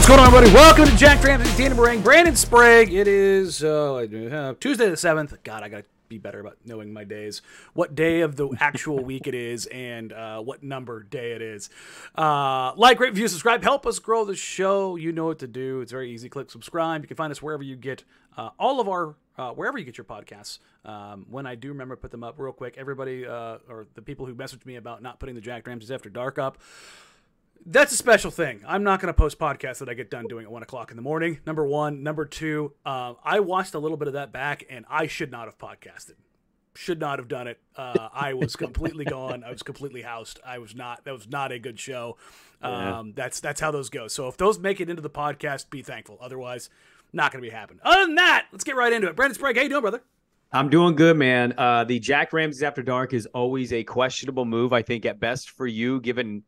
What's going on, everybody? Welcome to Jacked Ramsays Danny Marang, Brandon Sprague. It is uh, Tuesday the 7th. God, I got to be better about knowing my days. What day of the actual week it is and uh, what number day it is. Uh, like, rate, review, subscribe. Help us grow the show. You know what to do. It's very easy. Click subscribe. You can find us wherever you get uh, all of our, uh, wherever you get your podcasts. Um, when I do remember to put them up real quick, everybody, uh, or the people who messaged me about not putting the Jacked Ramsays After Dark up, that's a special thing. I'm not going to post podcasts that I get done doing at one o'clock in the morning. Number one. Number two, uh, I watched a little bit of that back, and I should not have podcasted. Should not have done it. Uh, I was completely gone. I was completely housed. I was not. That was not a good show. Um. That's that's how those go. So if those make it into the podcast, be thankful. Otherwise, not going to be happening. Other than that, let's get right into it. Brandon Sprague, how you doing, brother? I'm doing good, man. Uh, the Jacked Ramsays After Dark is always a questionable move, I think, at best for you, given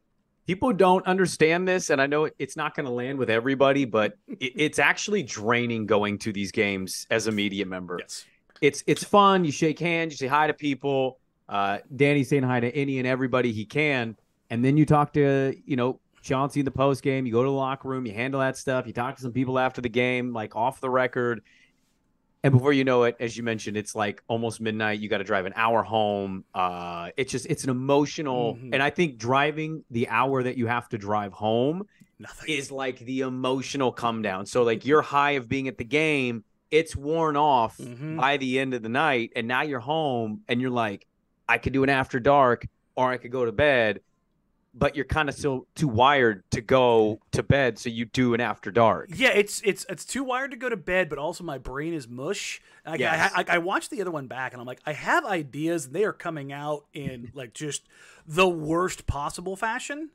people don't understand this and i know it's not going to land with everybody but it's actually draining going to these games as a media member. Yes. It's it's fun. You shake hands you say hi to people. Uh, danny's saying hi to any and everybody he can and then you talk to you know chauncey in the post game you go to the locker room you handle that stuff. You talk to some people after the game like off the record and before you know it as you mentioned it's like almost midnight you got to drive an hour home uh it's just it's an emotional mm-hmm. and i think driving the hour that you have to drive home Nothing. is like the emotional come down so like your high of being at the game it's worn off mm-hmm. by the end of the night and now you're home and you're like i could do an after dark or i could go to bed but you're kind of still too wired to go to bed, so you do an after dark. Yeah, it's it's it's too wired to go to bed, but also my brain is mush. Like, yes. I, I, I watched the other one back, and I'm like, I have ideas, and they are coming out in like just the worst possible fashion.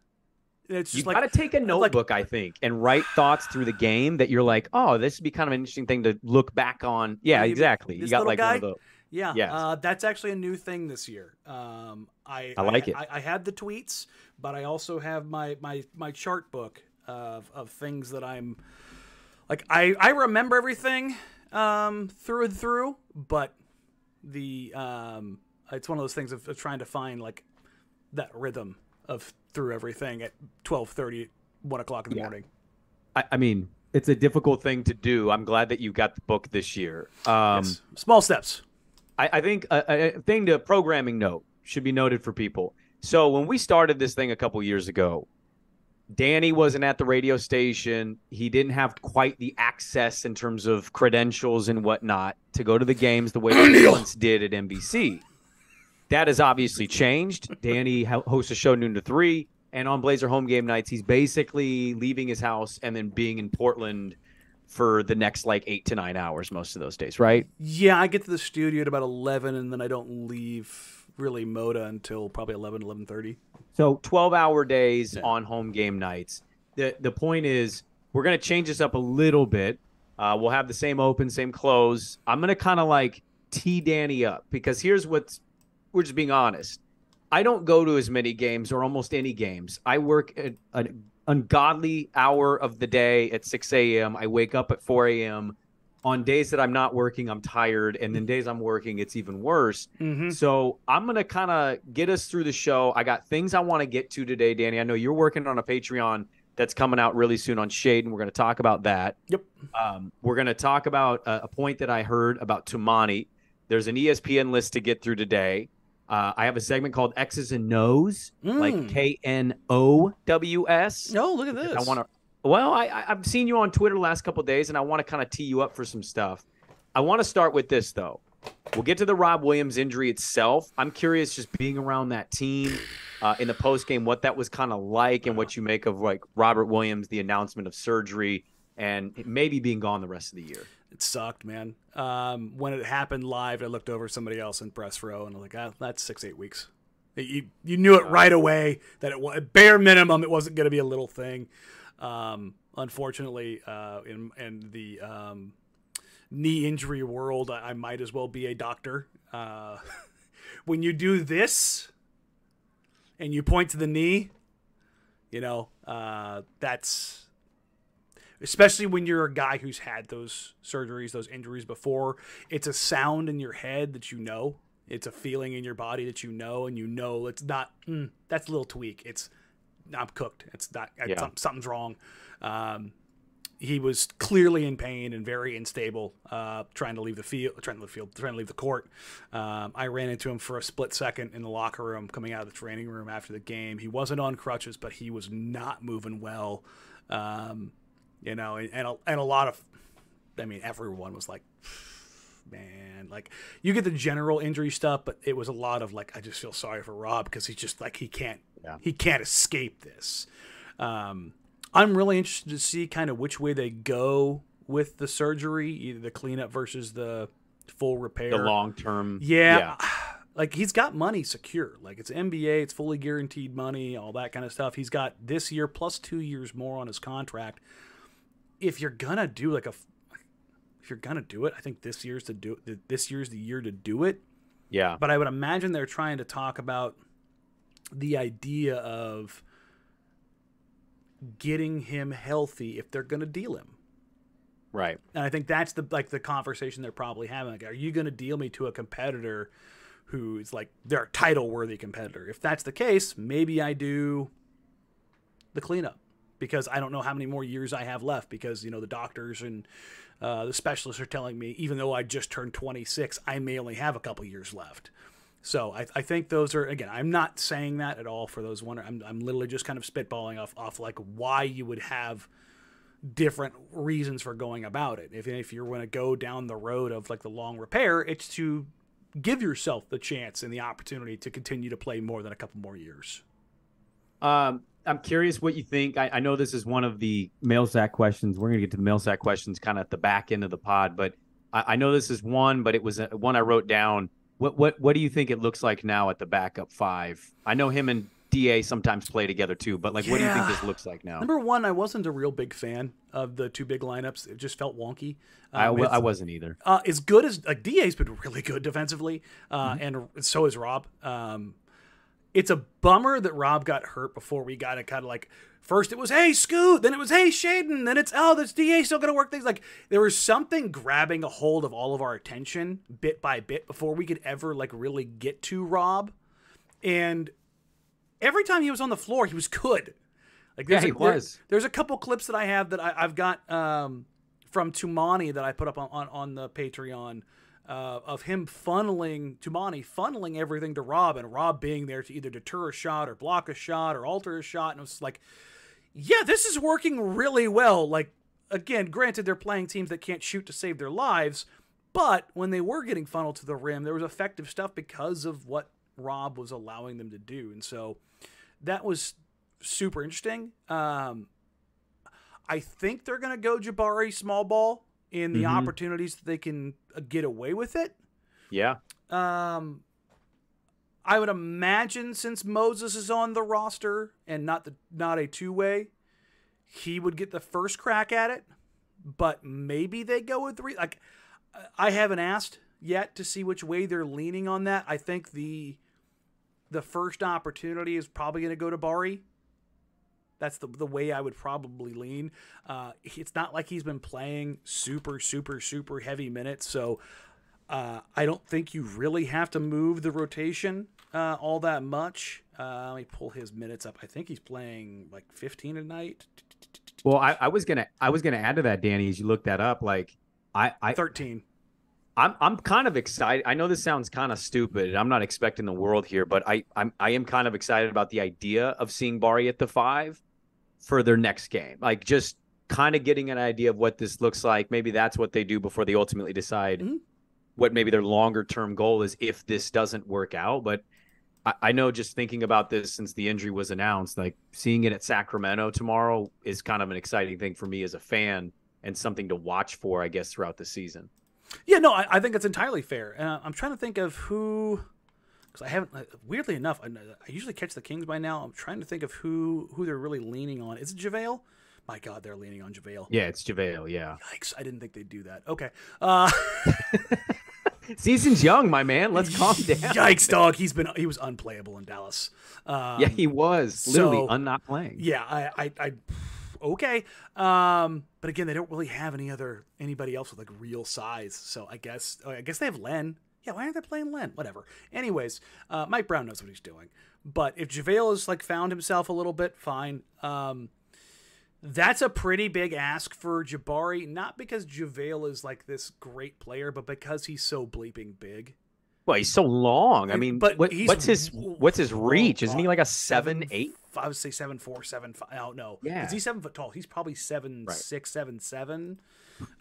It's just you like, got to take a notebook, like, I think, and write thoughts through the game that you're like, oh, this would be kind of an interesting thing to look back on. Yeah, exactly. You got like guy, one of those. Yeah, yes. uh, that's actually a new thing this year. Um, I I like I, it. I, I, had the tweets, but I also have my my my chart book of of things that I'm like. I I remember everything um, through and through, but the um, it's one of those things of, of trying to find like that rhythm of through everything at 12:30, 1 o'clock in the yeah. morning. I, I mean, it's a difficult thing to do. I'm glad that you got the book this year. Um, yes. Small steps. I, I think a, a, thing to programming note should be noted for people. So when we started this thing a couple years ago, Danny wasn't at the radio station. He didn't have quite the access in terms of credentials and whatnot to go to the games the way he once did at NBC. That has obviously changed. Danny hosts a show noon to three, and on Blazer home game nights, he's basically leaving his house and then being in Portland for the next like eight to nine hours most of those days, right? Yeah, I get to the studio at about eleven, and then I don't leave really Moda until probably 11, 11.30. So twelve hour days yeah. on home game nights. the The point is, we're gonna change this up a little bit. Uh, we'll have the same open, same close. I'm gonna kind of like tee Danny up because here's what's we're just being honest. I don't go to as many games or almost any games. I work at an ungodly hour of the day at 6 a.m. I wake up at 4 a.m. on days that I'm not working, I'm tired, and then days I'm working, it's even worse. Mm-hmm. So I'm gonna kind of get us through the show. I got things I want to get to today, Danny. I know you're working on a Patreon that's coming out really soon on Shade, and we're gonna talk about that. Yep. Um, we're gonna talk about a, a, point that I heard about Toumani. There's an ESPN list to get through today. Uh, I have a segment called X's and Knows, mm. like K N O W S. No, look at this! I want to well, I, I've seen you on Twitter the last couple days, and I want to kind of tee you up for some stuff. I want to start with this though. We'll get to the Rob Williams injury itself. I'm curious, just being around that team uh, in the post game, what that was kind of like, and what you make of like Robert Williams, the announcement of surgery, and maybe being gone the rest of the year. It sucked, man. Um, when it happened live, I looked over somebody else in press row, and I'm like, ah, "That's six, eight weeks." You you knew it right away that it was bare minimum. It wasn't going to be a little thing. Um, unfortunately, uh, in in the um, knee injury world, I, I, might as well be a doctor. Uh, when you do this and you point to the knee, you know uh, that's especially when you're a guy who's had those surgeries, those injuries before. It's a sound in your head that you know. It's a feeling in your body that you know, and you know it's not. Mm, that's a little tweak. It's I'm cooked. It's not yeah. something's wrong. Um, he was clearly in pain and very unstable, uh, trying to leave the field, trying to leave the field, trying to leave the court. Um, I ran into him for a split second in the locker room, coming out of the training room after the game. He wasn't on crutches, but he was not moving well. Um, you know, and, and a, and a lot of, I mean, everyone was like, man. Like you get the general injury stuff, but it was a lot of like I just feel sorry for Rob because he's just like he can't yeah. he can't escape this. Um, I'm really interested to see kind of which way they go with the surgery, either the cleanup versus the full repair, the long term. Yeah. yeah. Like he's got money secure. Like it's NBA, it's fully guaranteed money, all that kind of stuff. He's got this year plus 2 years more on his contract. If you're going to do like a if you're gonna do it, I think this year's to do this year's the year to do it. Yeah. But I would imagine they're trying to talk about the idea of getting him healthy if they're gonna deal him. Right. And I think that's the like the conversation they're probably having. Like, are you gonna deal me to a competitor who's like their title worthy competitor? If that's the case, maybe I do the cleanup because I don't know how many more years I have left because you know the doctors and uh, the specialists are telling me, even though I just turned 26, I may only have a couple years left. So I, I think those are again. I'm not saying that at all for those one. I'm, I'm literally just kind of spitballing off off like why you would have different reasons for going about it. If if you're going to go down the road of like the long repair, it's to give yourself the chance and the opportunity to continue to play more than a couple more years. Um, I'm curious what you think. I, I, know this is one of the mail sack questions. We're going to get to the mail sack questions kind of at the back end of the pod, but I, I know this is one, but it was a, one I wrote down. What what what do you think it looks like now at the backup five? I know him and Da sometimes play together too, but like, yeah. what do you think this looks like now? Number one, I wasn't a real big fan of the two big lineups. It just felt wonky. Um, I, I wasn't either. Uh, as good as like Da's been really good defensively, uh, mm-hmm. and so is Rob. Um, it's a bummer that Rob got hurt before we got it kind of like first it was hey Scoot, then it was hey Shaedon. then it's oh this Da still gonna work things like there was something grabbing a hold of all of our attention bit by bit before we could ever like really get to Rob, and every time he was on the floor he was good. Like yeah, he a, was. There, there's a couple clips that I have that I, have got um, from Toumani that I put up on, on, on the Patreon uh, of him funneling Toumani funneling everything to Rob, and Rob being there to either deter a shot or block a shot or alter a shot. And it was like, yeah, this is working really well. Like, again, granted, they're playing teams that can't shoot to save their lives, but when they were getting funneled to the rim, there was effective stuff because of what Rob was allowing them to do. And so that was super interesting. Um, I think they're going to go Jabari small ball in the mm-hmm. opportunities that they can uh, get away with it. Yeah. Um, I would imagine since Moses is on the roster and not the not a two way, he would get the first crack at it. But maybe they go with three. Like I haven't asked yet to see which way they're leaning on that. I think the the first opportunity is probably going to go to Bari. That's the the way I would probably lean. Uh, it's not like he's been playing super super super heavy minutes, so uh, I don't think you really have to move the rotation uh, all that much. Uh, let me pull his minutes up. I think he's playing like 15 a night. Well, I, I was gonna I was gonna add to that, Danny. As you look that up, like I, I 13. I'm I'm kind of excited. I know this sounds kind of stupid. I'm not expecting the world here, but I I'm I am kind of excited about the idea of seeing Bari at the five for their next game. Like just kind of getting an idea of what this looks like. Maybe that's what they do before they ultimately decide Mhm. what maybe their longer term goal is if this doesn't work out. But I, I know just thinking about this since the injury was announced, like seeing it at Sacramento tomorrow is kind of an exciting thing for me as a fan and something to watch for, I guess, throughout the season. Yeah, no, I, I think that's entirely fair. Uh, I'm trying to think of who, because I haven't. Weirdly enough, I, I usually catch the Kings by now. I'm trying to think of who who they're really leaning on. Is it JaVale? My God, they're leaning on JaVale. Yeah, it's JaVale. Yeah. Yikes! I didn't think they'd do that. Okay. Uh, Season's young, my man. Let's calm down. Yikes, dog! He's been he was unplayable in Dallas. Um, Yeah, he was literally so- un- not playing. Yeah, I, I, I okay. Um, but again, they don't really have any other anybody else with like real size. So I guess oh, I guess they have Len. Yeah, why aren't they playing Len? Whatever. Anyways, uh, Mike Brown knows what he's doing. But if JaVale has like found himself a little bit, fine. Um, that's a pretty big ask for Jabari, not because JaVale is like this great player, but because he's so bleeping big. Well, he's so long. I mean, But what, what's his what's his reach? Isn't he like a seven, eight? I would say seven four, seven five. I don't know. Yeah. Is he seven foot tall? He's probably seven Right. six, seven seven.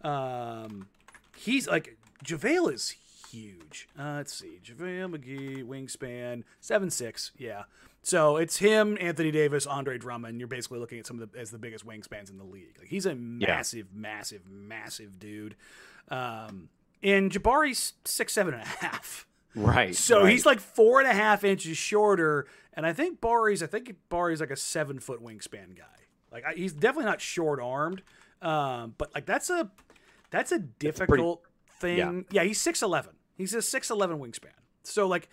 Um, he's like JaVale is huge. Uh, let's see, JaVale McGee wingspan seven six. Yeah. So it's him, Anthony Davis, Andre Drummond. You're basically looking at some of the as the biggest wingspans in the league. Like he's a massive, massive, massive dude. Um, and Jabari's six seven and a half. Right. So right. he's like four and a half inches shorter, and I think Bari's I think Bari's like a seven foot wingspan guy. Like I, he's definitely not short armed, um, but like that's a that's a difficult thing. Yeah. Yeah. he's six eleven. He's a six eleven wingspan. So like,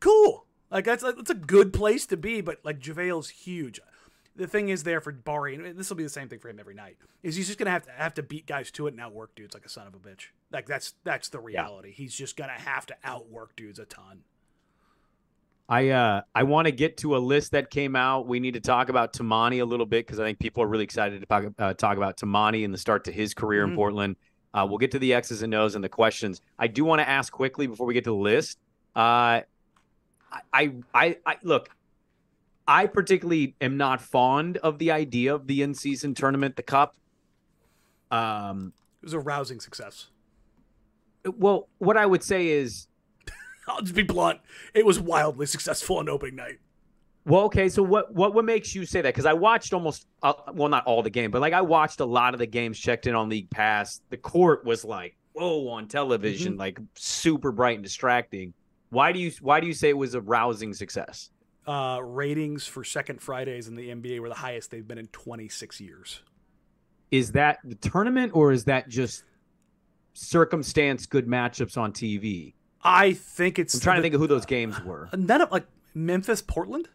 cool. Like that's that's a good place to be, but like JaVale's huge. The thing is there for Bari, and this will be the same thing for him every night. Is he's just gonna have to have to beat guys to it and outwork dudes like a son of a bitch. Like that's that's the reality. He's just gonna have to outwork dudes a ton. I uh I want to get to a list that came out. We need to talk about Toumani a little bit because I think people are really excited to talk, uh, talk about Toumani and the start to his career Mhm. in Portland. Uh, we'll get to the X's and O's and the questions. I do want to ask quickly before we get to the list. Uh, I, I, I look. I particularly am not fond of the idea of the in-season tournament, the Cup. Um, It was a rousing success. well, what I would say is I'll just be blunt. It was wildly successful on opening night. Well, okay. So what what what makes you say that? Because I watched almost uh, well, not all the game, but like I watched a lot of the games. Checked in on League Pass. The court was like whoa on television, like super bright and distracting. Why do you why do you say it was a rousing success? Uh, ratings for second Fridays in the NBA were the highest they've been in 26 years. Is that the tournament or is that just circumstance good matchups on TV? I think it's. I'm trying to think of who those games were. None of like Memphis, Portland.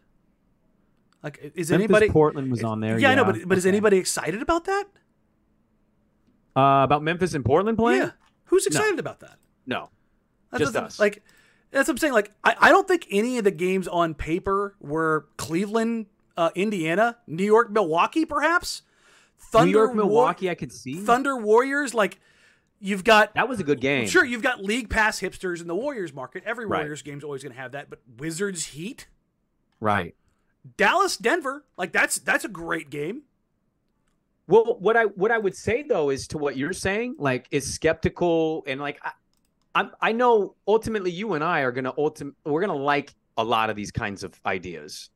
Like, is Memphis, anybody? Portland was on there. yeah, I know, but but is anybody excited about that? uh, about Memphis and Portland playing? Yeah, who's excited about that? No. That's Just us. Like, that's what I'm saying. Like, I, I don't think any of the games on paper were Cleveland, uh, Indiana, New York, Milwaukee, perhaps. Thunder, New York, War- Milwaukee, I could see. Thunder Warriors. Like, you've got That was a good game. sure you've got league pass hipsters in the Warriors market. Every Right. Warriors game's always going to have that. But Wizards Heat, Right. Dallas Denver, like that's that's a great game. Well, what I what I would say though is to what you're saying, like is skeptical and like I, I'm I know ultimately you and I are gonna ultim we're gonna like a lot of these kinds of ideas.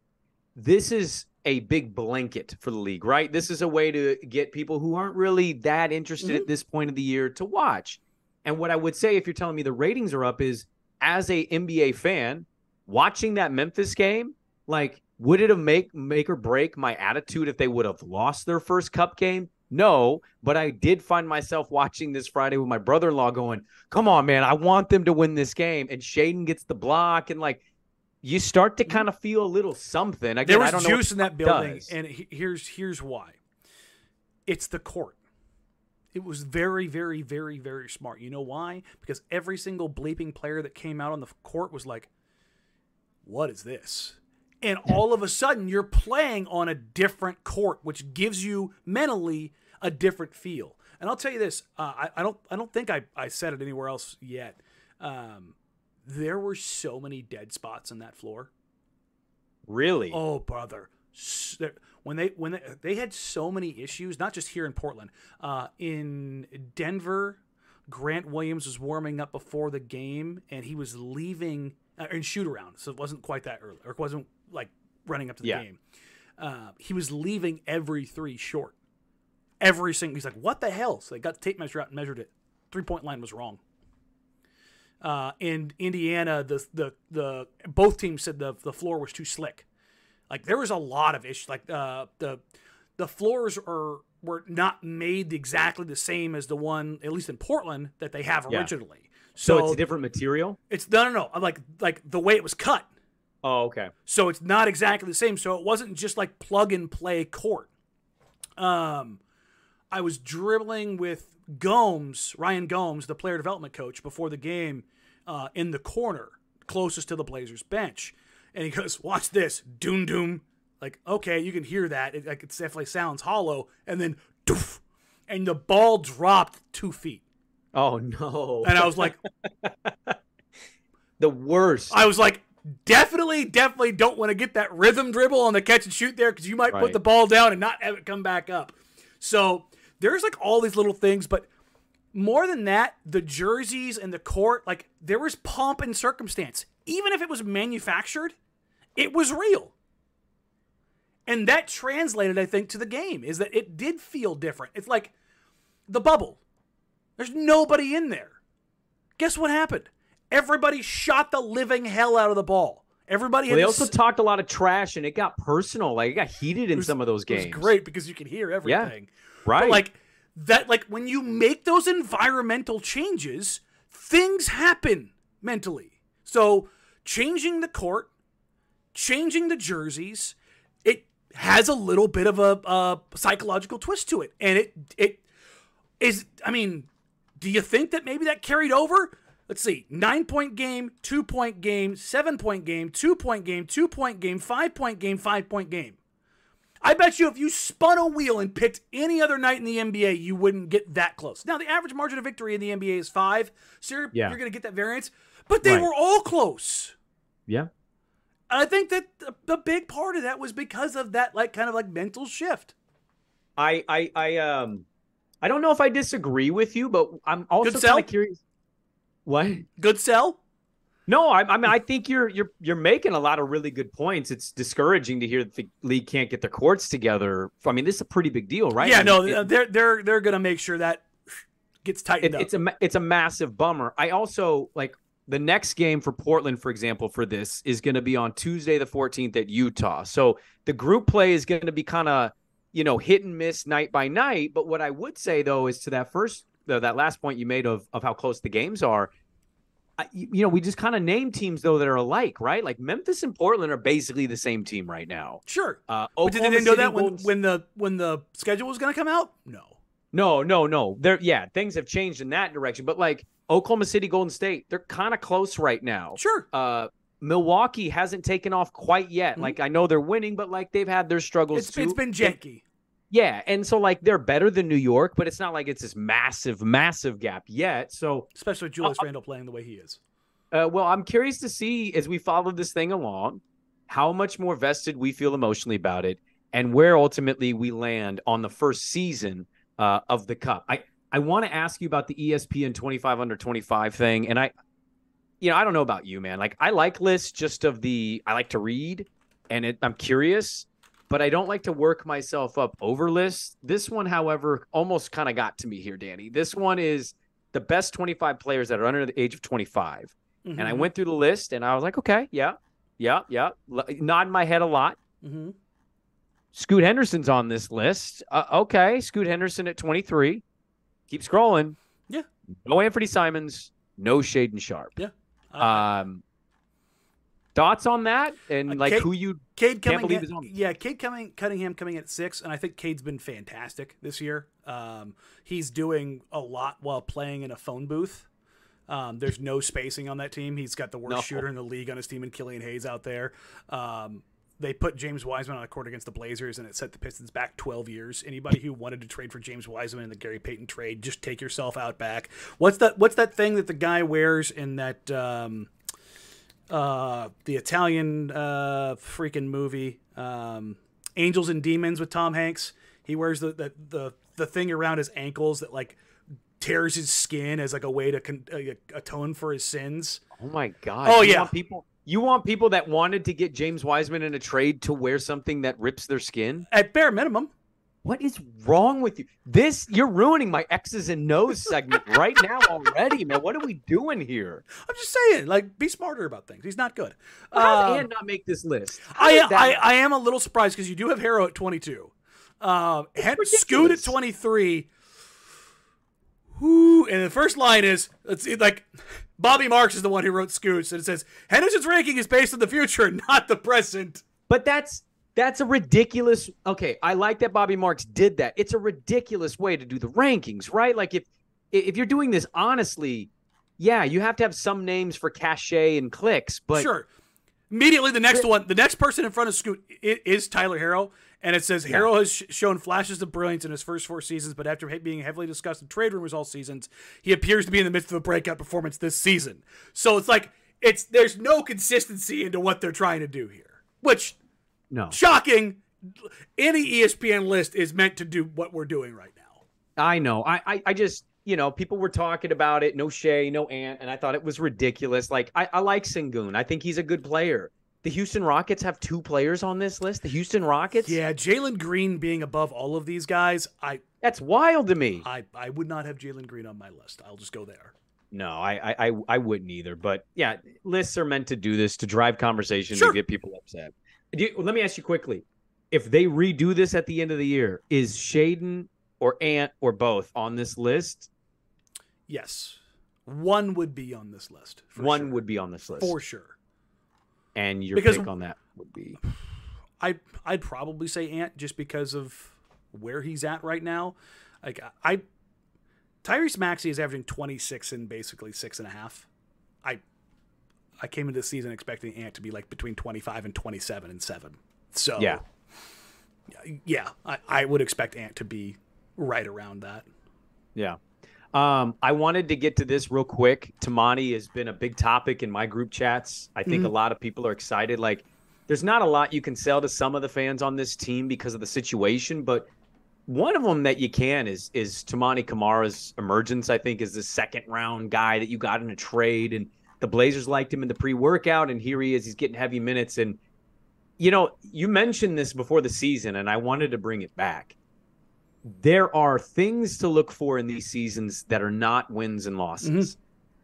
This is a big blanket for the league, right? This is a way to get people who aren't really that interested at mm-hmm. this point of the year to watch. And what I would say, if you're telling me the ratings are up, is as a NBA fan, watching that Memphis game, like, would it have make make or break my attitude if they would have lost their first cup game? No, but I did find myself watching this Friday with my brother-in-law going, "Come on, man, I want them to win this game." And Shaedon gets the block, and like, you start to mm-hmm. kind of feel a little something. Again, there was I don't juice in that building, does. and here's here's why. It's the court. It was very, very, very, very smart. You know why? Because every single bleeping player that came out on the court was like, "What is this?" And all of a sudden, you're playing on a different court, which gives you mentally a different feel. And I'll tell you this: uh, I, I don't, I don't think I, I said it anywhere else yet. Um, there were so many dead spots on that floor. really. Oh, brother. When they when they, they had so many issues, not just here in Portland, uh, in Denver, Grant Williams was warming up before the game, and he was leaving uh, in shoot around, so it wasn't quite that early, or it wasn't like running up to the Yeah. game. Uh, he was leaving every three short, every single. He's like, "What the hell?" So they got the tape measure out and measured it. Three point line was wrong. Uh, in Indiana, the the the both teams said the the floor was too slick. Like there was a lot of issues. Like uh, the the floors are were not made exactly the same as the one, at least in Portland, that they have Yeah. originally. so So, it's a different material. it's no, no, no. I'm Like like the way it was cut. Oh, okay. So it's not exactly the same. So it wasn't just like plug and play court. Um, I was dribbling with Gomes, Ryan Gomes, the player development coach, before the game, uh, in the corner closest to the Blazers bench, and he goes, "Watch this, doom doom." Like, okay, you can hear that. It, like, it definitely sounds hollow, and then, doof, and the ball dropped two feet, Oh no. and I was like, the worst. I was like, definitely, definitely don't want to get that rhythm dribble on the catch and shoot there because you might put the ball down and not have it come back up. So there's like all these little things, but more than that, the jerseys and the court, like there was pomp and circumstance. Even if it was manufactured, it was real. And that translated, I think, to the game is that it did feel different. It's like the bubble. There's nobody in there. Guess what happened? Everybody shot the living hell out of the ball. Everybody well, they also talked a lot of trash, and it got personal. Like it got heated in was- some of those it games. was great because you can hear everything. right? But like that like when you make those environmental changes, things happen mentally. So changing the court, changing the jerseys, it has a little bit of a, a psychological twist to it. And it it is I mean, do you think that maybe that carried over? Let's see. Nine point game, two point game, seven point game, two point game, two point game, five point game, five point game. I bet you if you spun a wheel and picked any other night in the NBA, you wouldn't get that close. Now, the average margin of victory in the NBA is five, so you're, Yeah. you're going to get that variance, but they Right. were all close. yeah. And I think that the, the big part of that was because of that, like, kind of like mental shift. I I I um I don't know if I disagree with you, but I'm also kind of curious. What? Good sell? No, I, I mean I think you're you're you're making a lot of really good points. It's discouraging to hear that the league can't get their courts together. I mean, this is a pretty big deal, right? Yeah, I no, it- they're they're they're going to make sure that gets tightened it, up. it's a it's a massive bummer. I also like the next game for Portland, for example, for this is going to be on Tuesday the 14th at Utah. So the group play is going to be kind of you know hit and miss night by night. But what I would say though is to that first uh, that last point you made of of how close the games are. I, you know, we just kind of name teams though that are alike, right? Like Memphis and Portland are basically the same team right now. sure. Uh, But did they know that when, when the when the schedule was going to come out? No. No, no, no. There, yeah, things have changed in that direction. But like Oklahoma City, Golden State, they're kind of close right now. Sure. Uh, Milwaukee hasn't taken off quite yet. Mhm. Like I know they're winning, but like they've had their struggles It's, too. it's been janky. Yeah, and so like they're better than New York, but it's not like it's this massive, massive gap yet. So, especially with Julius Randle playing the way he is. uh, well, I'm curious to see as we follow this thing along, how much more vested we feel emotionally about it, and where ultimately we land on the first season uh, of the cup. I I want to ask you about the ESPN 25 under 25 thing, and I, you know, I don't know about you, man. Like I like lists just of the I like to read, and it, I'm curious, but I don't like to work myself up over lists. This one, however, almost kind of got to me here, Danny. This one is the best 25 players that are under the age of 25. And I Mhm. went through the list and I was like, okay, yeah, yeah, yeah. L- nodding my head a lot. Mhm. Scoot Henderson's on this list. Uh, okay, Scoot Henderson at 23. Keep scrolling. Yeah. No Anthony Simons. No Shaedon Sharpe. I- Um, Thoughts on that and Uh, like who you Cade Can't Cunningham, believe he's on. yeah, Cade Cunning, Cunningham coming at six, and I think Cade's been fantastic this year. Um, he's doing a lot while playing in a phone booth. Um, there's no spacing on that team. He's got the worst No. shooter in the league on his team, and Killian Hayes out there. Um, they put James Wiseman on a court against the Blazers, and it set the Pistons back 12 years. Anybody who wanted to trade for James Wiseman in the Gary Payton trade, just take yourself out back. What's that? What's that thing that the guy wears in that? Um, uh, the Italian uh, freaking movie, um, Angels and Demons with Tom Hanks. He wears the, the the the thing around his ankles that like tears his skin as like a way to con- uh, atone for his sins. Oh my god. Oh, You yeah. people you want people that wanted to get James Wiseman in a trade to wear something that rips their skin? At bare minimum, What is wrong with you? This you're ruining my X's and No's segment right now already, man. What are we doing here? I'm just saying, like, be smarter about things. He's not good. Um, Ant not make this list? How I, I I am a little surprised because you do have Herro at 22. Um, had Scoot at 23. Whoo, and the first line is let's see, like Bobby Marks is the one who wrote Scoots, and it says Henderson's ranking is based on the future, not the present. But that's that's a ridiculous. Okay, I like that Bobby Marks did that. It's a ridiculous way to do the rankings, right? Like if if you're doing this honestly, yeah, you have to have some names for cachet and clicks, but sure. Immediately, the next one, the next person in front of Scoot is Tyler Herro, and it says Herro has shown flashes of brilliance in his first four seasons, but after being heavily discussed in trade rumors all seasons, he appears to be in the midst of a breakout performance this season. So it's like it's there's no consistency into what they're trying to do here, which no. shocking. Any ESPN list is meant to do what we're doing right now. I know. I, I I just you know people were talking about it. No Shea, no Ant, and I thought it was ridiculous. Like I, I like Sengun. I think he's a good player. The Houston Rockets have two players on this list. The Houston Rockets. Yeah, Jalen Green being above all of these guys, I That's wild to me. I, I would not have Jalen Green on my list. I'll just go there. No, I, I, I, I wouldn't either. But yeah, lists are meant to do this to drive conversation Sure. to get people upset. Do you- let me ask you quickly: If they redo this at the end of the year, is Shaedon or Ant or both on this list? Yes, one would be on this list. One sure. would be on this list, for sure. and your Because- pick on that would be I I'd probably say Ant just because of where he's at right now. Like I, Tyrese Maxey is averaging 26 and basically six and a half. I I came into the season expecting Ant to be like between 25 and 27 and seven. So yeah. yeah, I, I would expect Ant to be right around that. Yeah. Um, I wanted to get to this real quick. Toumani has been a big topic in my group chats. I think a lot of people are excited. Like, there's not a lot you can sell to some of the fans on this team because of the situation, but one of them that you can is is Toumani Camara's emergence. I think is the second round guy that you got in a trade, and the Blazers liked him in the pre workout, and here he is. He's getting heavy minutes, and you know you mentioned this before the season, and I wanted to bring it back there are things to look for in these seasons that are not wins and losses.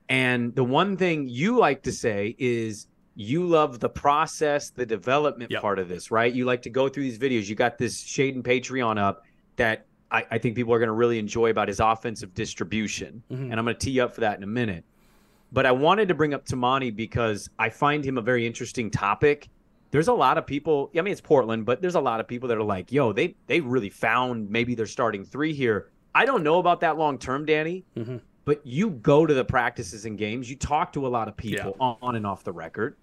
And the one thing you like to say is you love the process, the development Yep. part of this, right? You like to go through these videos. You got this Shaedon Patreon up that I, I think people are going to really enjoy about his offensive distribution. Mhm. And I'm going to tee you up for that in a minute. But I wanted to bring up Toumani because I find him a very interesting topic there's a lot of people. I mean, it's Portland, but there's a lot of people that are like, "Yo, they they really found maybe they're starting three here." I don't know about that long term, Danny. Mhm. But you go to the practices and games. You talk to a lot of people on and off the record.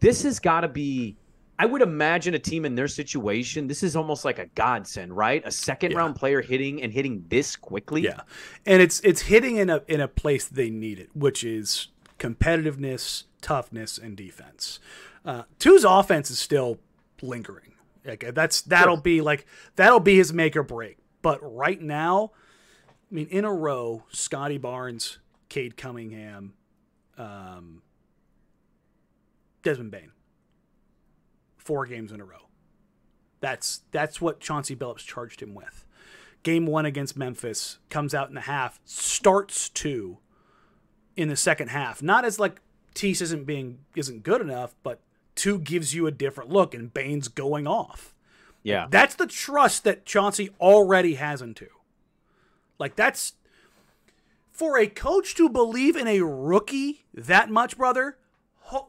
This has got to be. I would imagine a team in their situation. This is almost like a godsend, right? A second Yeah. round player hitting and hitting this quickly. Yeah, and it's it's hitting in a in a place they need it, which is competitiveness, toughness, and defense. Uh, Two's offense is still lingering. Like that's that'll be like that'll be his make or break. But right now, I mean, in a row, Scottie Barnes, Cade Cunningham, um, Desmond Bane, four games in a row. That's that's what Chauncey Billups charged him with game one against Memphis, comes out in the half, starts two in the second half. Not as like Tease isn't being isn't good enough, but two gives you a different look, and Bane's going off. Yeah. That's the trust that Chauncey already has into. Like that's for a coach to believe in a rookie that much, brother.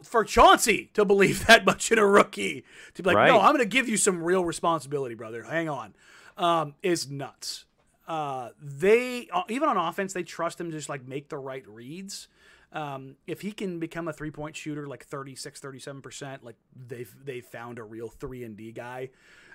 For Chauncey to believe that much in a rookie to be like, Right. no, I'm going to give you some real responsibility, brother. Hang on, um, is nuts. Uh, they uh, even on offense, they trust him to just like make the right reads. Um, if he can become a three point shooter, like 36, 37 percent, like they've they found a real three and D guy.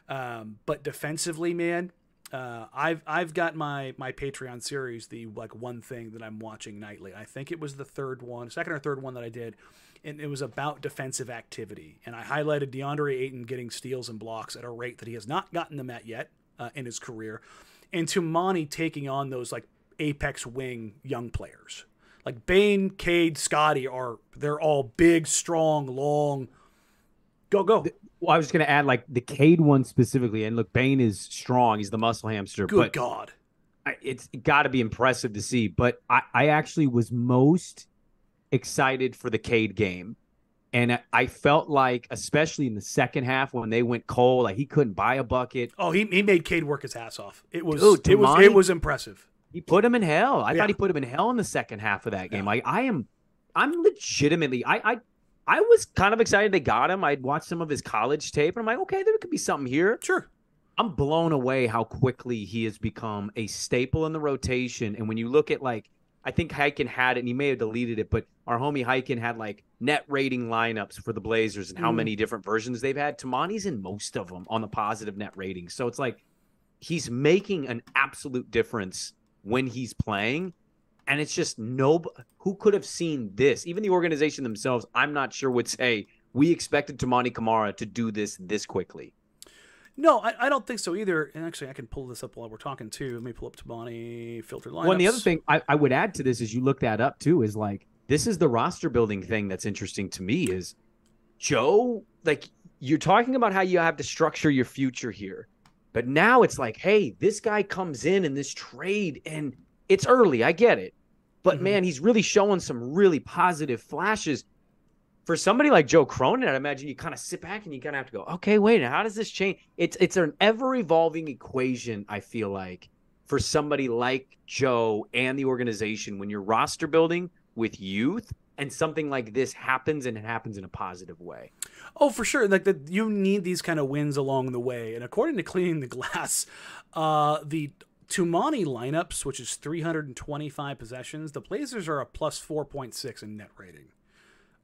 Um, but defensively, man, uh, I've I've got my my Patreon series, the like one thing that I'm watching nightly. I think it was the third one, second or third one that I did, and it was about defensive activity. And I highlighted DeAndre Ayton getting steals and blocks at a rate that he has not gotten them at yet uh, in his career, and Toumani taking on those like apex wing young players. Like Bane, Cade, Scotty are they're all big, strong, long. Go go. Well, I was just going to add like the Cade one specifically, and look, Bane is strong. He's the muscle hamster, Good but God. I, it's got to be impressive to see. But I, I actually was most excited for the Cade game. And I- felt like, especially in the second half when they went cold, like he couldn't buy a bucket. Oh, he, he made Cade work his ass off. It was Dude, it was it was impressive. He put him in hell. I Yeah. thought he put him in hell in the second half of that game. Yeah. Like I am, I'm legitimately, I, I, I was kind of excited they got him. I'd watched some of his college tape, and I'm like, okay, there could be something here. Sure. I'm blown away how quickly he has become a staple in the rotation. And when you look at like, I think Hyken had it, and he may have deleted it, but our homie Hyken had like net rating lineups for the Blazers and how Mm. many different versions they've had. Toumani's in most of them on the positive net rating. So it's like he's making an absolute difference when he's playing. And it's just no who could have seen this? Even the organization themselves, I'm not sure would say we expected Toumani Camara to do this this quickly. No, I, I don't think so either. And actually, I can pull this up while we're talking too. Let me pull up Toumani filter lineups. Well, the other thing I, I would add to this is you look that up too is like this is the roster building thing that's interesting to me is Joe like you're talking about how you have to structure your future here. But now it's like, hey, this guy comes in in this trade and it's early, I get it. But Mhm. man, he's really showing some really positive flashes. For somebody like Joe Cronin, I imagine you kind of sit back and you kind of have to go, okay, wait, how does this change? It's it's an ever evolving equation. I feel like for somebody like Joe and the organization when you're roster building with youth and something like this happens and it happens in a positive way. Oh, for sure. Like that, you need these kind of wins along the way. And according to Cleaning the Glass, uh, the Toumani lineups, which is 325 possessions, the Blazers are a plus 4.6 in net rating.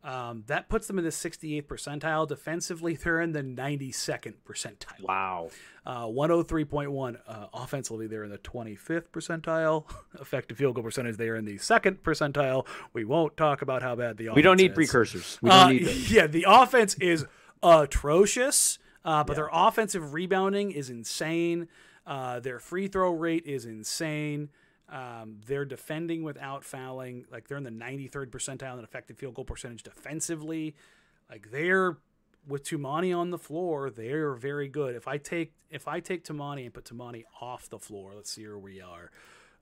Um, that puts them in the 68th percentile. Defensively, they're in the 92nd percentile. Wow. Uh, 103.1 uh, offensively, they're in the 25th percentile. Effective field goal percentage, they're in the second percentile. We won't talk about how bad the offense We don't need is. precursors. We don't Uh, need those. yeah, the offense is atrocious, uh, but their offensive rebounding is insane. Uh, their free throw rate is insane. Um, they're defending without fouling. Like they're in the 93rd percentile in effective field goal percentage defensively. Like they're with Toumani on the floor, they're very good. If I take if I take Toumani and put Toumani off the floor, let's see where we are.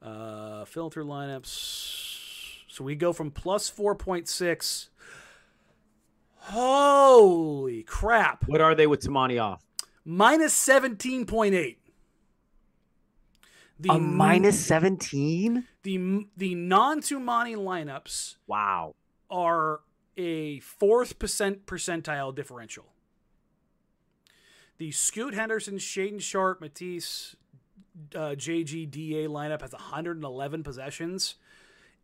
Uh, filter lineups. So we go from plus 4.6 Holy crap. What are they with Toumani off? Minus 17.8. The, A minus 17? the the non-Toumani lineups Wow. are a fourth percent percentile differential. The Scoot Henderson, Shaedon Sharpe, Matisse, uh, JGDA lineup has 111 possessions.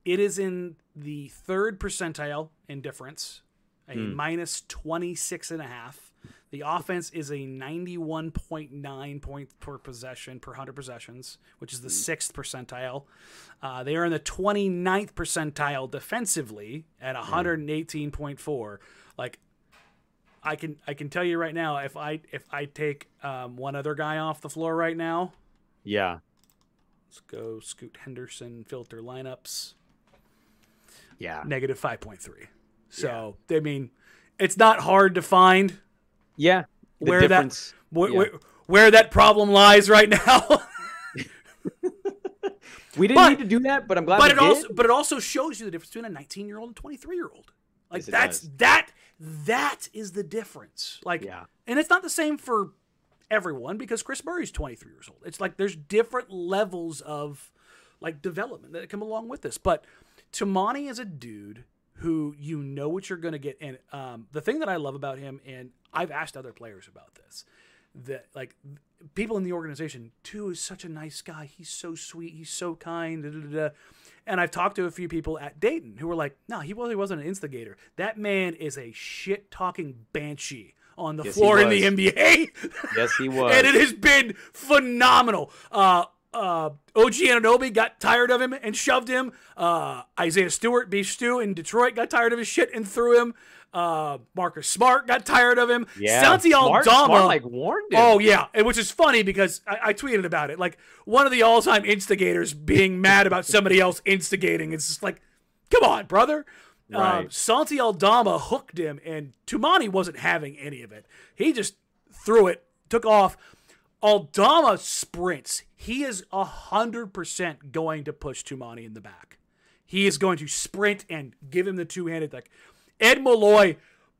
It is in the third percentile in difference, a minus 26 and a half. The offense is a 91.9 points per possession per 100 possessions, which is the sixth percentile. Uh, they are in the 29th percentile defensively at 118.4. Like I can I can tell you right now if I if I take um, one other guy off the floor right now, Yeah. let's go Scoot Henderson filter lineups Yeah. negative 5.3. So I mean, it's not hard to find Yeah. Where difference. that where, yeah. where, where that problem lies right now. we didn't but- need to do that, but I'm glad but we it did. also but it also shows you the difference between a 19 year old and 23 year old. Like Yes, that's does. that that is the difference. Like Yeah. and it's not the same for everyone because Kris Murray's 23 years old. It's like there's different levels of like development that come along with this. But Toumani is a dude who you know what you're going to get. And um, the thing that I love about him, and I've asked other players about this, that like people in the organization, too, is such a nice guy. He's so sweet. He's so kind. Da, da, da. And I've talked to a few people at Dayton who were like, no, he really wasn't an instigator. That man is a shit talking banshee on the Yes, floor in the. NBA. Yes, he was. and it has been phenomenal. Uh, uh, OG Anunoby got tired of him and shoved him. Uh, Isaiah Stewart, Beef Stew in Detroit, got tired of his shit and threw him. Uh, Marcus Smart got tired of him. yeah, Santi Aldama. Smart, like warned him. Oh yeah, and which is funny because I, I tweeted about it. Like one of the all-time instigators being mad about somebody else instigating. It's just like, come on, brother. Um, Right. Santi Aldama hooked him, and Toumani wasn't having any of it. He just threw it, took off. Aldama sprints. He is a hundred percent going to push Toumani in the back. He is going to sprint and give him the two-handed. Like Ed Malloy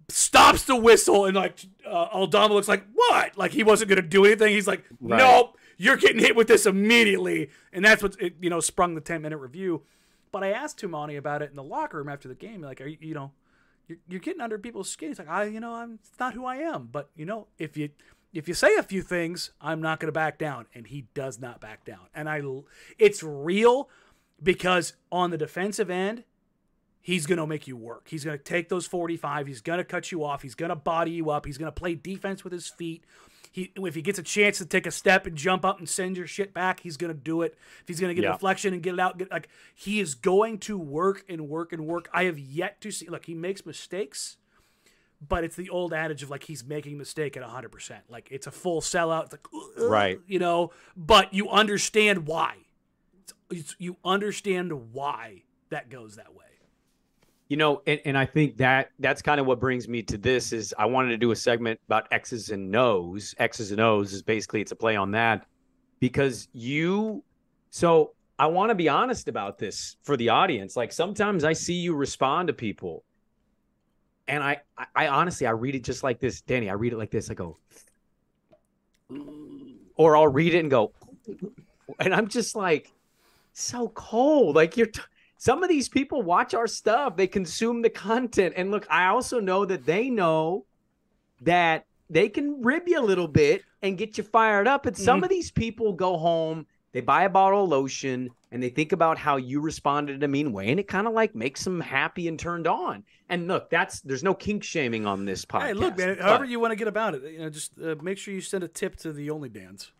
stops the whistle, and like uh, Aldama looks like what? Like he wasn't going to do anything. He's like, Right. nope, you're getting hit with this immediately, and that's what it, you know sprung the ten-minute review. But I asked Toumani about it in the locker room after the game. Like, are you, you know, you're, you're getting under people's skin. He's like, I, you know, I'm it's not who I am. But you know, if you if you say a few things, I'm not going to back down. And he does not back down. And I, it's real because on the defensive end, he's going to make you work. He's going to take those 45. He's going to cut you off. He's going to body you up. He's going to play defense with his feet. He, if he gets a chance to take a step and jump up and send your shit back, he's going to do it. If he's going to get Yeah. a deflection and get it out, get, like he is going to work and work and work. I have yet to see. Look, he makes mistakes, but it's the old adage of like he's making a mistake at 100%. Like it's a full sellout. It's like, Right. You know, but you understand why. It's, it's, you understand why that goes that way. You know, and, and I think that that's kind of what brings me to this is I wanted to do a segment about X's and No's. X's and O's is basically it's a play on that because you so I want to be honest about this for the audience. Like sometimes I see you respond to people and I, I I honestly I read it just like this, Danny. I read it like this. I go or I'll read it and go and I'm just like so cold. Like you're t- some of these people watch our stuff, they consume the content. And look, I also know that they know that they can rib you a little bit and get you fired up. And some mm-hmm. of these people go home, they buy a bottle of lotion, and they think about how you responded in a mean way, and it kind of like makes them happy and turned on. And look, that's there's no kink shaming on this podcast. Hey, look, man. but- However you want to get about it, you know, just uh, make sure you send a tip to the Only Dance.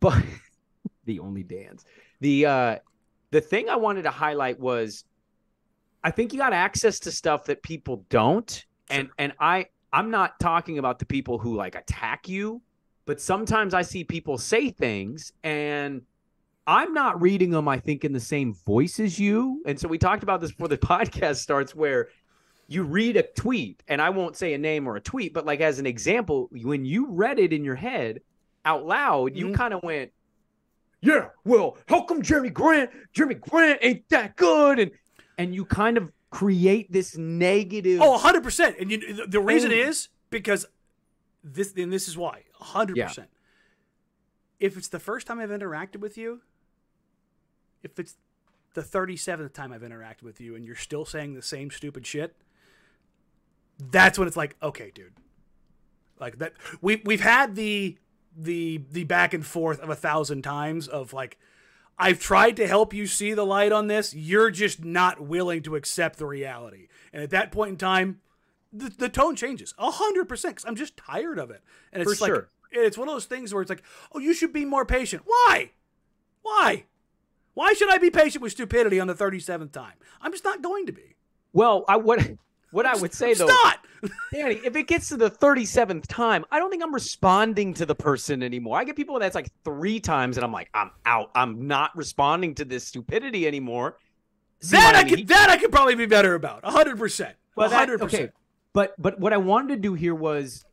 but the only dance the uh the thing i wanted to highlight was i think you got access to stuff that people don't and and i i'm not talking about the people who like attack you but sometimes i see people say things and i'm not reading them i think in the same voice as you and so we talked about this before the podcast starts where you read a tweet and i won't say a name or a tweet but like as an example when you read it in your head out loud you Mhm. kind of went yeah well how come jerami grant jerami grant ain't that good and and you kind of create this negative Oh, 100%. And you, the, reason Oh. is because this, and this is why 100%. If it's the first time I've interacted with you, if it's the 37th time I've interacted with you and you're still saying the same stupid shit, that's when it's like, okay, dude. Like that we we've had the the the back and forth of a thousand times of like I've tried to help you see the light on this. You're just not willing to accept the reality. And at that point in time, the, the tone changes a hundred percent because I'm just tired of it. And it's For like sure. it's one of those things where it's like, oh, you should be more patient. Why? Why? Why should I be patient with stupidity on the 37th time? I'm just not going to be. well i what what i would say though not. Danny, if it gets to the 37th time, I don't think I'm responding to the person anymore. I get people that's like three times, and I'm like, I'm out. I'm not responding to this stupidity anymore. See that what I mean? could that I could probably be better about. hundred percent. Well, that- hundred okay, percent. but but what I wanted to do here was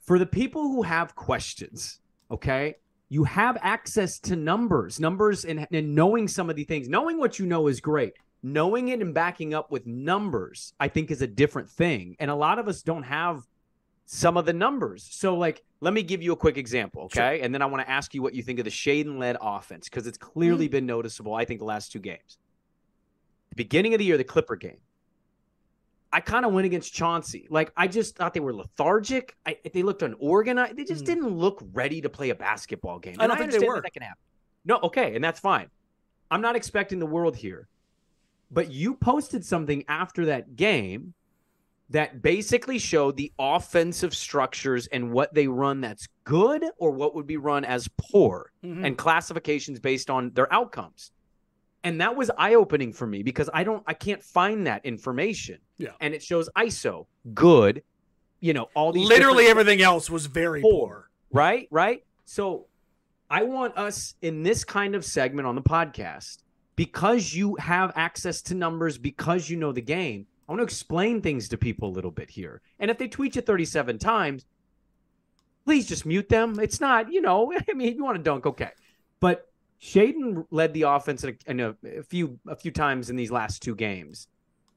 for the people who have questions, okay, you have access to numbers, numbers, and, and knowing some of the things. Knowing what you know is great. Knowing it and backing up with numbers, I think, is a different thing. And a lot of us don't have some of the numbers. So, like, let me give you a quick example, okay? And then I want to ask you what you think of the Shaedon led offense because it's clearly mm-hmm. been noticeable, I think, the last two games. The beginning of the year, the Clipper game. I kind of went against Chauncey. Like I just thought they were lethargic. I, they looked unorganized. They just Hmm. didn't look ready to play a basketball game. I don't think they were. That, that can happen. No, okay, and that's fine. I'm not expecting the world here. But you posted something after that game that basically showed the offensive structures and what they run that's good or what would be run as poor Mhm. and classifications based on their outcomes. And that was eye-opening for me because I don't I can't find that information. Yeah. And it shows ISO, good, you know, all these literally everything else was very Poor. poor. right? Right? So I want us in this kind of segment on the podcast because you have access to numbers because you know the game. I want to explain things to people a little bit here. And if they tweet you 37 times, please just mute them. It's not, you know, I mean, if you want to dunk, okay. But Shaedon led the offense in, a, in a, a few a few times in these last two games.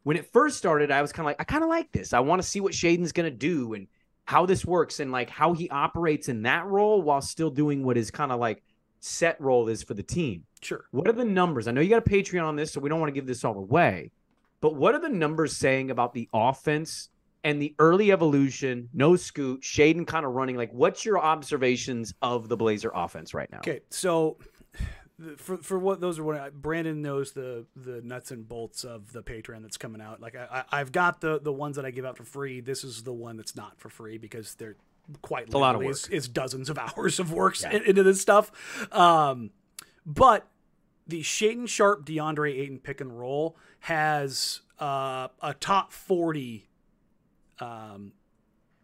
When it first started, I was kind of like, I kind of like this. I want to see what Shaedon's going to do and how this works and like how he operates in that role while still doing what his kind of like set role is for the team. Sure. What are the numbers? I know you got a Patreon on this, so we don't want to give this all away. But what are the numbers saying about the offense and the early evolution? No scoot, Shaedon kind of running. Like, what's your observations of the Blazer offense right now? Okay, so for for what those are what I, Brandon knows the the nuts and bolts of the Patreon that's coming out. Like I, I I've got the the ones that I give out for free. This is the one that's not for free because they're quite a lot of work. is, is dozens of hours of work Yeah. in- into this stuff. Um, but the Shaedon Sharpe DeAndre Ayton pick and roll has uh, a top forty um,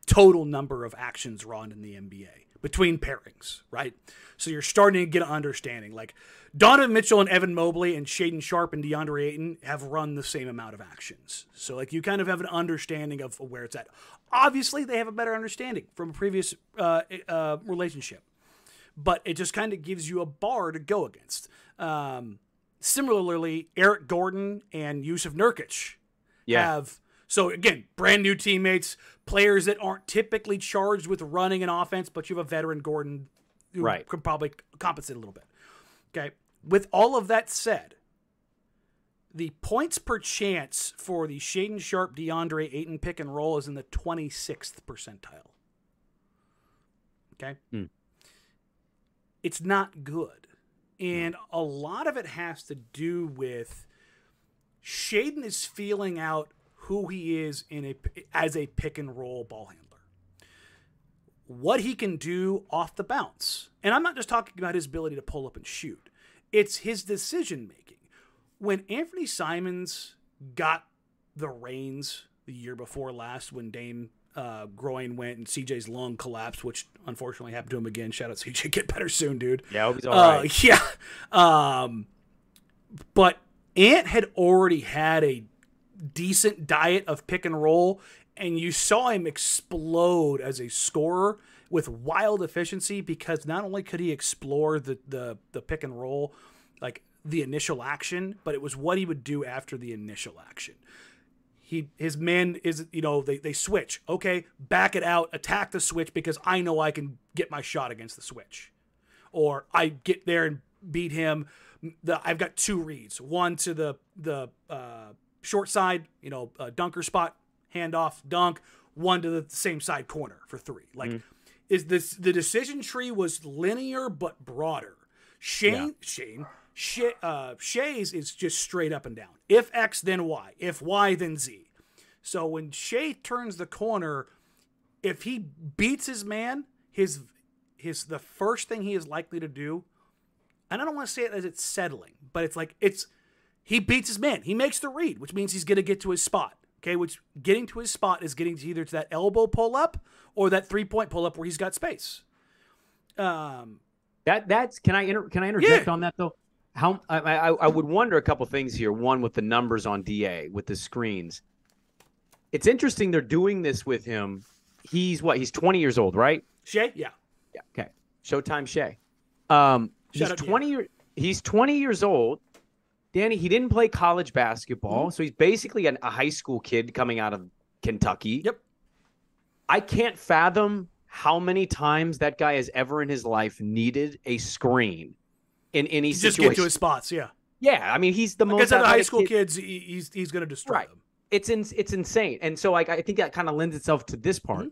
total number of actions run in the NBA between pairings, right? So you're starting to get an understanding. Like Donovan Mitchell and Evan Mobley and Shaedon Sharpe and DeAndre Ayton have run the same amount of actions. So like you kind of have an understanding of where it's at. Obviously, they have a better understanding from a previous uh, uh, relationship, but it just kind of gives you a bar to go against. Um, similarly, Eric Gordon and Jusuf Nurkic Yeah. have so again brand new teammates players that aren't typically charged with running an offense but you have a veteran gordon who Right. could probably compensate a little bit okay with all of that said the points per chance for the Shaedon Sharpe DeAndre Ayton pick and roll is in the 26th percentile. Okay? Hmm. It's not good. And a lot of it has to do with Shaedon is feeling out who he is in a as a pick and roll ball handler. What he can do off the bounce. And I'm not just talking about his ability to pull up and shoot. It's his decision making. When Anthony Simons got the reins the year before last when Dame uh, groin went and CJ's lung collapsed, which unfortunately happened to him again. Shout out CJ, get better soon, dude. Yeah, I hope he's all Uh, right. yeah. Um, but Ant had already had a decent diet of pick and roll, and you saw him explode as a scorer with wild efficiency because not only could he explore the, the, the pick and roll, like the initial action, but it was what he would do after the initial action. He his man is you know they, they switch okay back it out attack the switch because I know I can get my shot against the switch or I get there and beat him. The, I've got two reads: one to the the uh, short side, you know, uh, dunker spot, handoff, dunk. One to the same side corner for three. Like, is this the decision tree was linear but broader? Shane, Shane, Shay, uh, Shay's is just straight up and down. If X, then Y. If Y, then Z. So when Shay turns the corner, if he beats his man, his his the first thing he is likely to do, and I don't want to say it as it's settling, but it's like it's he beats his man. He makes the read, which means he's gonna get to his spot. Okay, which getting to his spot is getting to either to that elbow pull up or that three point pull up where he's got space. Um, That that's can I inter, can I interject Yeah. on that though? How I, I I would wonder a couple things here. One with the numbers on Da with the screens. It's interesting they're doing this with him. He's what? He's 20 years old, right? Shay, yeah, Yeah. Okay. Showtime Shay. Um, he's Shout out to 20 year, he's 20 years old. Danny, he didn't play college basketball, so he's basically an, a high school kid coming out of Kentucky. Yep. I can't fathom how many times that guy has ever in his life needed a screen in any just situation. get to his spots. Yeah, yeah, I mean he's the like most said, the high school kid- kids, he's he's gonna destroy Right. them. it's in, it's insane. And so like I think that kind of lends itself to this part. Mhm.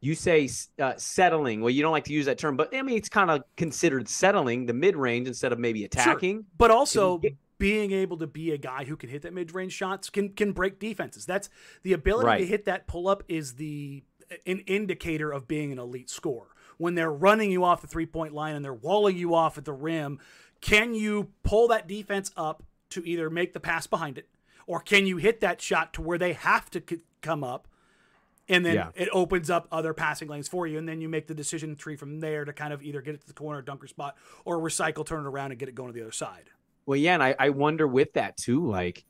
You say uh, settling. Well, you don't like to use that term, but I mean it's kind of considered settling the mid range instead of maybe attacking. But also being able to be a guy who can hit that mid-range shots can can break defenses. That's the ability to hit that pull-up is the an indicator of being an elite scorer. When they're running you off the three-point line and they're walling you off at the rim, can you pull that defense up to either make the pass behind it or can you hit that shot to where they have to c- come up and then Yeah. it opens up other passing lanes for you and then you make the decision tree from there to kind of either get it to the corner dunker spot or recycle turn it around and get it going to the other side Well, yeah, and I, I wonder with that too, like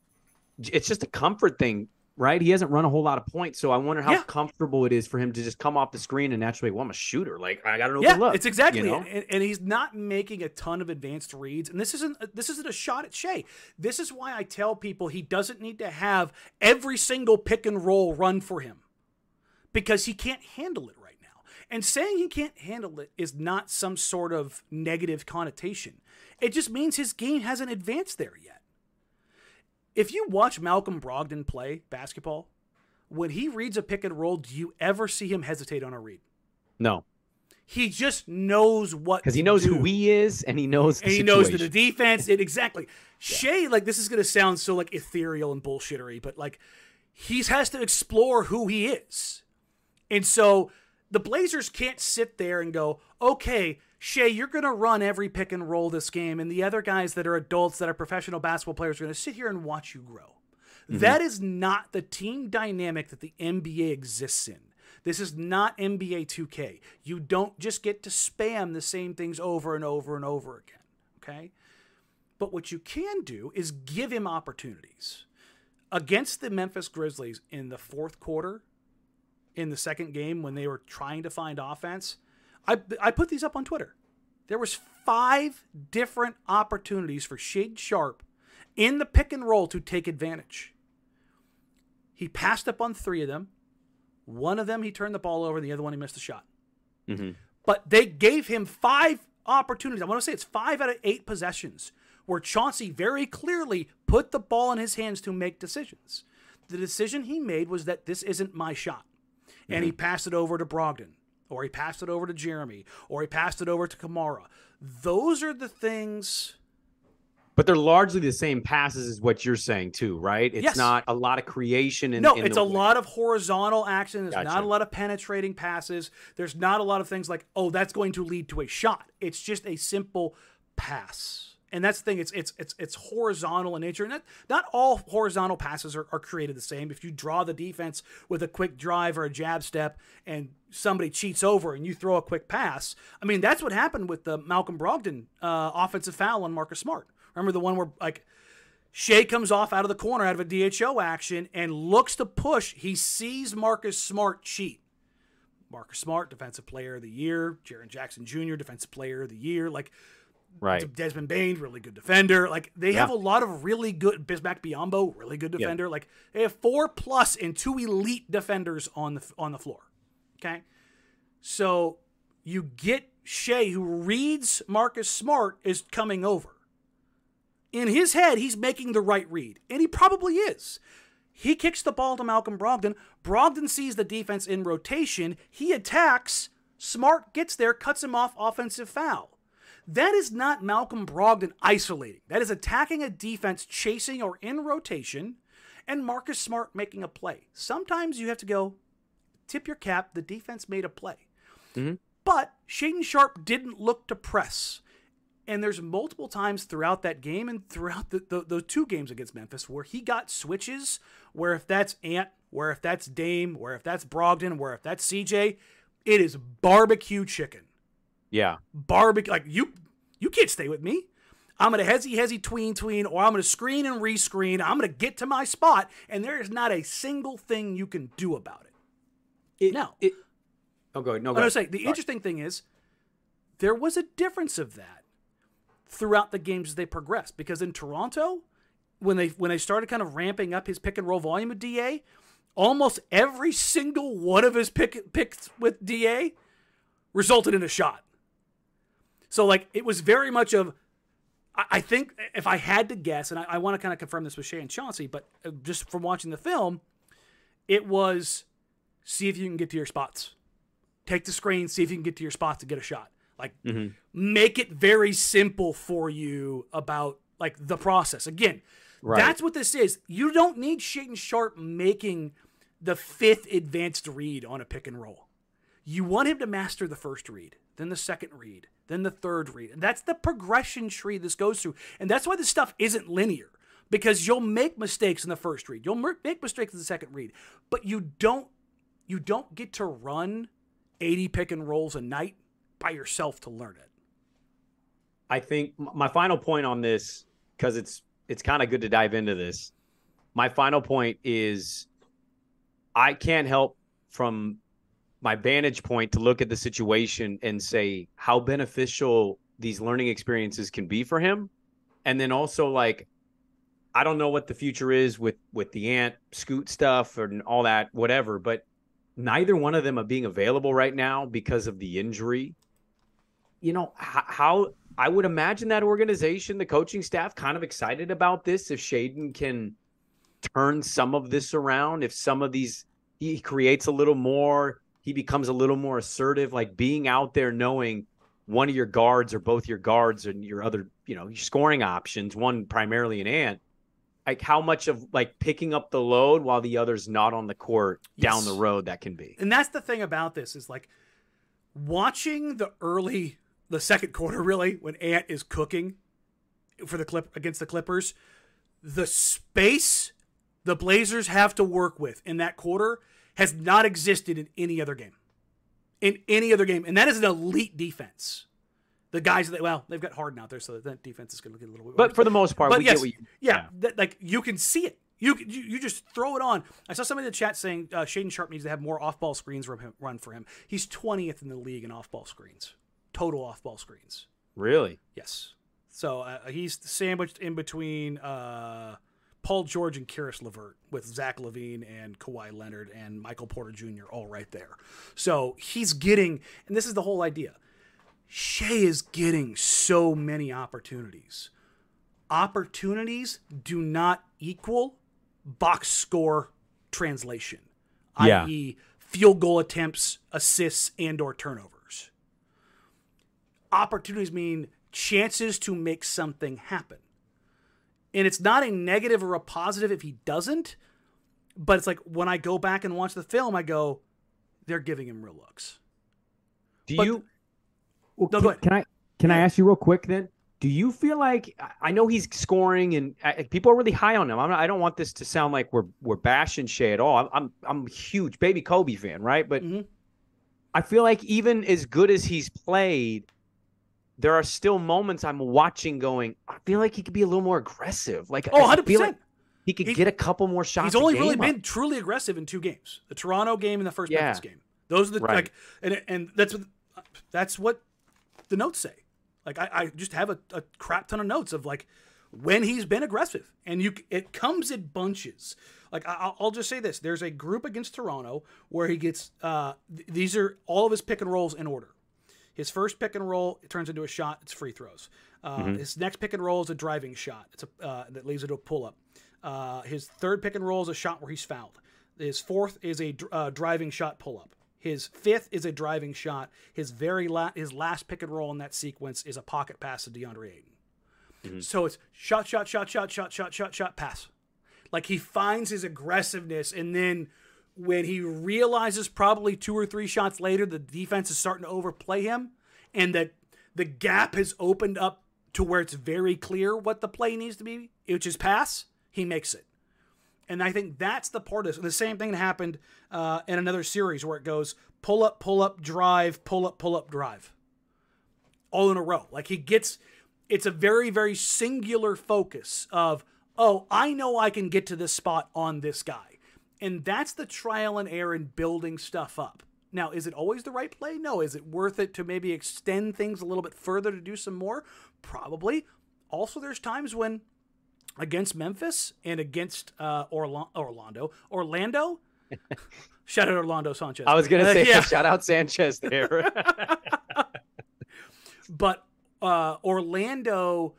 it's just a comfort thing, right? He hasn't run a whole lot of points, so I wonder how Yeah. comfortable it is for him to just come off the screen and naturally, well, I'm a shooter. Like I got an open yeah look. it's exactly you know? and, and he's not making a ton of advanced reads and this isn't this isn't a shot at Shea this is why I tell people he doesn't need to have every single pick and roll run for him because he can't handle it right. And saying he can't handle it is not some sort of negative connotation. It just means his game hasn't advanced there yet. If you watch Malcolm Brogdon play basketball, when he reads a pick and roll, do you ever see him hesitate on a read? No, He just knows what because he knows do. who he is and he knows the and he knows the defense it exactly Shea like this is gonna sound so like ethereal and bullshittery but like he has to explore who he is and so the Blazers can't sit there and go okay Shea you're gonna run every pick and roll this game and the other guys that are adults that are professional basketball players are gonna sit here and watch you grow mm-hmm. That is not the team dynamic that the NBA exists in. This is not NBA 2K. You don't just get to spam the same things over and over and over again. Okay? But what you can do is give him opportunities. Against the Memphis Grizzlies in the fourth quarter, in the second game when they were trying to find offense, I, I put these up on Twitter. There was five different opportunities for Shaedon Sharpe in the pick and roll to take advantage. He passed up on three of them. One of them he turned the ball over, and the other one he missed a shot. Mhm. But they gave him five opportunities. I want to say it's five out of eight possessions where Chauncey very clearly put the ball in his hands to make decisions. The decision he made was that this isn't my shot. And he mm-hmm. passed it over to Brogdon, or he passed it over to Jerami, or he passed it over to Camara. Those are the things. But they're largely the same passes, is what you're saying too, right? It's Yes. not a lot of creation. In, no, in it's a lot of horizontal action. There's not a lot of penetrating passes. There's not a lot of things like, oh, that's going to lead to a shot. It's just a simple pass. And that's the thing. It's it's it's it's horizontal in nature. And not, not all horizontal passes are, are created the same. If you draw the defense with a quick drive or a jab step, and somebody cheats over and you throw a quick pass, I mean that's what happened with the Malcolm Brogdon uh, offensive foul on Marcus Smart. Remember the one where like Shea comes off out of the corner out of a DHO action and looks to push. He sees Marcus Smart cheat. Marcus Smart, Defensive Player of the Year. Jaren Jackson Jr., Defensive Player of the Year. Like right. Desmond Bane, really good defender. Like they have a lot of really good. Bismack Biyombo, really good defender. Like they have four plus and two elite defenders on the on the floor. Okay, so you get Shea, who reads Marcus Smart is coming over. In his head, he's making the right read, and he probably is. He kicks the ball to Malcolm Brogdon. Brogdon sees the defense in rotation. He attacks. Smart gets there, cuts him off, offensive foul. That is not Malcolm Brogdon isolating. That is attacking a defense chasing or in rotation and Marcus Smart making a play. Sometimes you have to go tip your cap. The defense made a play. Mm-hmm. But Shaedon Sharpe didn't look to press. And there's multiple times throughout that game and throughout the, the, those two games against Memphis where he got switches, where if that's Ant, where if that's Dame, where if that's Brogdon, where if that's CJ, it is barbecue chicken Yeah. barbecue. Like you, you can't stay with me. I'm gonna hezzy hezzy tween tween, or I'm gonna screen and rescreen. I'm gonna get to my spot, and there is not a single thing you can do about it. It, No. It, oh, go ahead. No, I was saying the Sorry. interesting thing is there was a difference of that throughout the games as they progressed. Because in Toronto, when they when they started kind of ramping up his pick and roll volume with Da, almost every single one of his pick picks with Da resulted in a shot. So like it was very much of I, think if I had to guess, and I, I want to kind of confirm this with Shea and Chauncey, but uh, just from watching the film, it was see if you can get to your spots. Take the screen, see if you can get to your spots to get a shot. Like Mm-hmm. make it very simple for you about like the process. Again, Right. that's what this is. You don't need Shaedon Sharpe making the fifth advanced read on a pick and roll. You want him to master the first read, then the second read, then the third read. And that's the progression tree this goes through. And that's why this stuff isn't linear because you'll make mistakes in the first read. You'll make mistakes in the second read, but you don't you don't get to run 80 pick and rolls a night by yourself to learn it. I think my final point on this, because it's it's kind of good to dive into this. My final point is, I can't help from my vantage point to look at the situation and say how beneficial these learning experiences can be for him, and then also like, I don't know what the future is with with the ant scoot stuff and all that, whatever, but neither one of them are being available right now because of the injury you know h- how I would imagine that organization, the coaching staff, kind of excited about this. If Shaedon can turn some of this around, if some of these he creates a little more, he becomes a little more assertive, like being out there knowing one of your guards or both your guards and your other, you know, your scoring options, one primarily an ant. Like how much of like picking up the load while the other's not on the court down the road that can be. And that's the thing about this is like watching the early the second quarter really when Ant is cooking for the clip against the Clippers, the space the Blazers have to work with in that quarter has not existed in any other game. In any other game, and that is an elite defense. The guys that well, they've got Harden out there, so that defense is going to get a little bit. But for the most part, But we yes, get what you yeah, that- like you can see it. You, you you just throw it on. I saw somebody in the chat saying uh, Shaedon Sharpe needs to have more off-ball screens run for him. He's 20th in the league in off-ball screens, total off-ball screens. really. Yes. So uh, he's sandwiched in between uh, Paul George and Caris LeVert with Zach LaVine and Kawhi Leonard and Michael Porter Jr. all right there. So he's getting, and this is the whole idea. Shea is getting so many opportunities. Opportunities do not equal box score translation, Yeah. i.e., field goal attempts, assists, and or turnovers opportunities mean chances to make something happen. And it's not a negative or a positive if he doesn't, but it's like when I go back and watch the film, I go, they're giving him real looks. Do But- you? No, can, go ahead. can I can I ask you real quick then? Do you feel like I- I know he's scoring and uh, people are really high on him? I'm not, I don't want this to sound like we're we're bashing Shea at all. I'm I'm, I'm a huge baby Kobe fan, right? But Mhm. I feel like even as good as he's played, there are still moments I'm watching going. I feel like he could be a little more aggressive. Like Oh, I feel like he could He- get a couple more shots. He's only really up. been truly aggressive in two games: the Toronto game and the first Yeah. Memphis game. Those are the Right. like, and and that's what that's what the notes say. Like I, I just have a, a crap ton of notes of like when he's been aggressive, and you it comes in bunches. Like I, I'll- I'll just say this: there's a group against Toronto where he gets uh, th- these are all of his pick and rolls in order. His first pick and roll it turns into a shot. It's free throws. Uh, His next pick and roll is a driving shot. It's a uh, that leads it to a pull up. Uh, his third pick and roll is a shot where he's fouled. His fourth is a uh, driving shot pull up. His fifth is a driving shot. His very la- his last pick and roll in that sequence is a pocket pass to DeAndre Ayton. So it's shot, shot, shot, shot, shot, shot, shot, shot, pass. Like he finds his aggressiveness, and then when he realizes probably two or three shots later the defense is starting to overplay him, and that the gap has opened up to where it's very clear what the play needs to be, which is pass, he makes it. And I think that's the part of this. The same thing happened uh, in another series where it goes pull up, pull up, drive, pull up, pull up, drive. All in a row. Like he gets, it's a very, very singular focus of, oh, I know I can get to this spot on this guy. And that's the trial and error in building stuff up. Now, is it always the right play? No. Is it worth it to maybe extend things a little bit further to do some more? Probably. Also, there's times when against Memphis and against uh, Orla- Orlando, Orlando. Shout out Orlando Sanchez. I was gonna Uh, say yeah. shout out Sanchez there. but uh, Orlando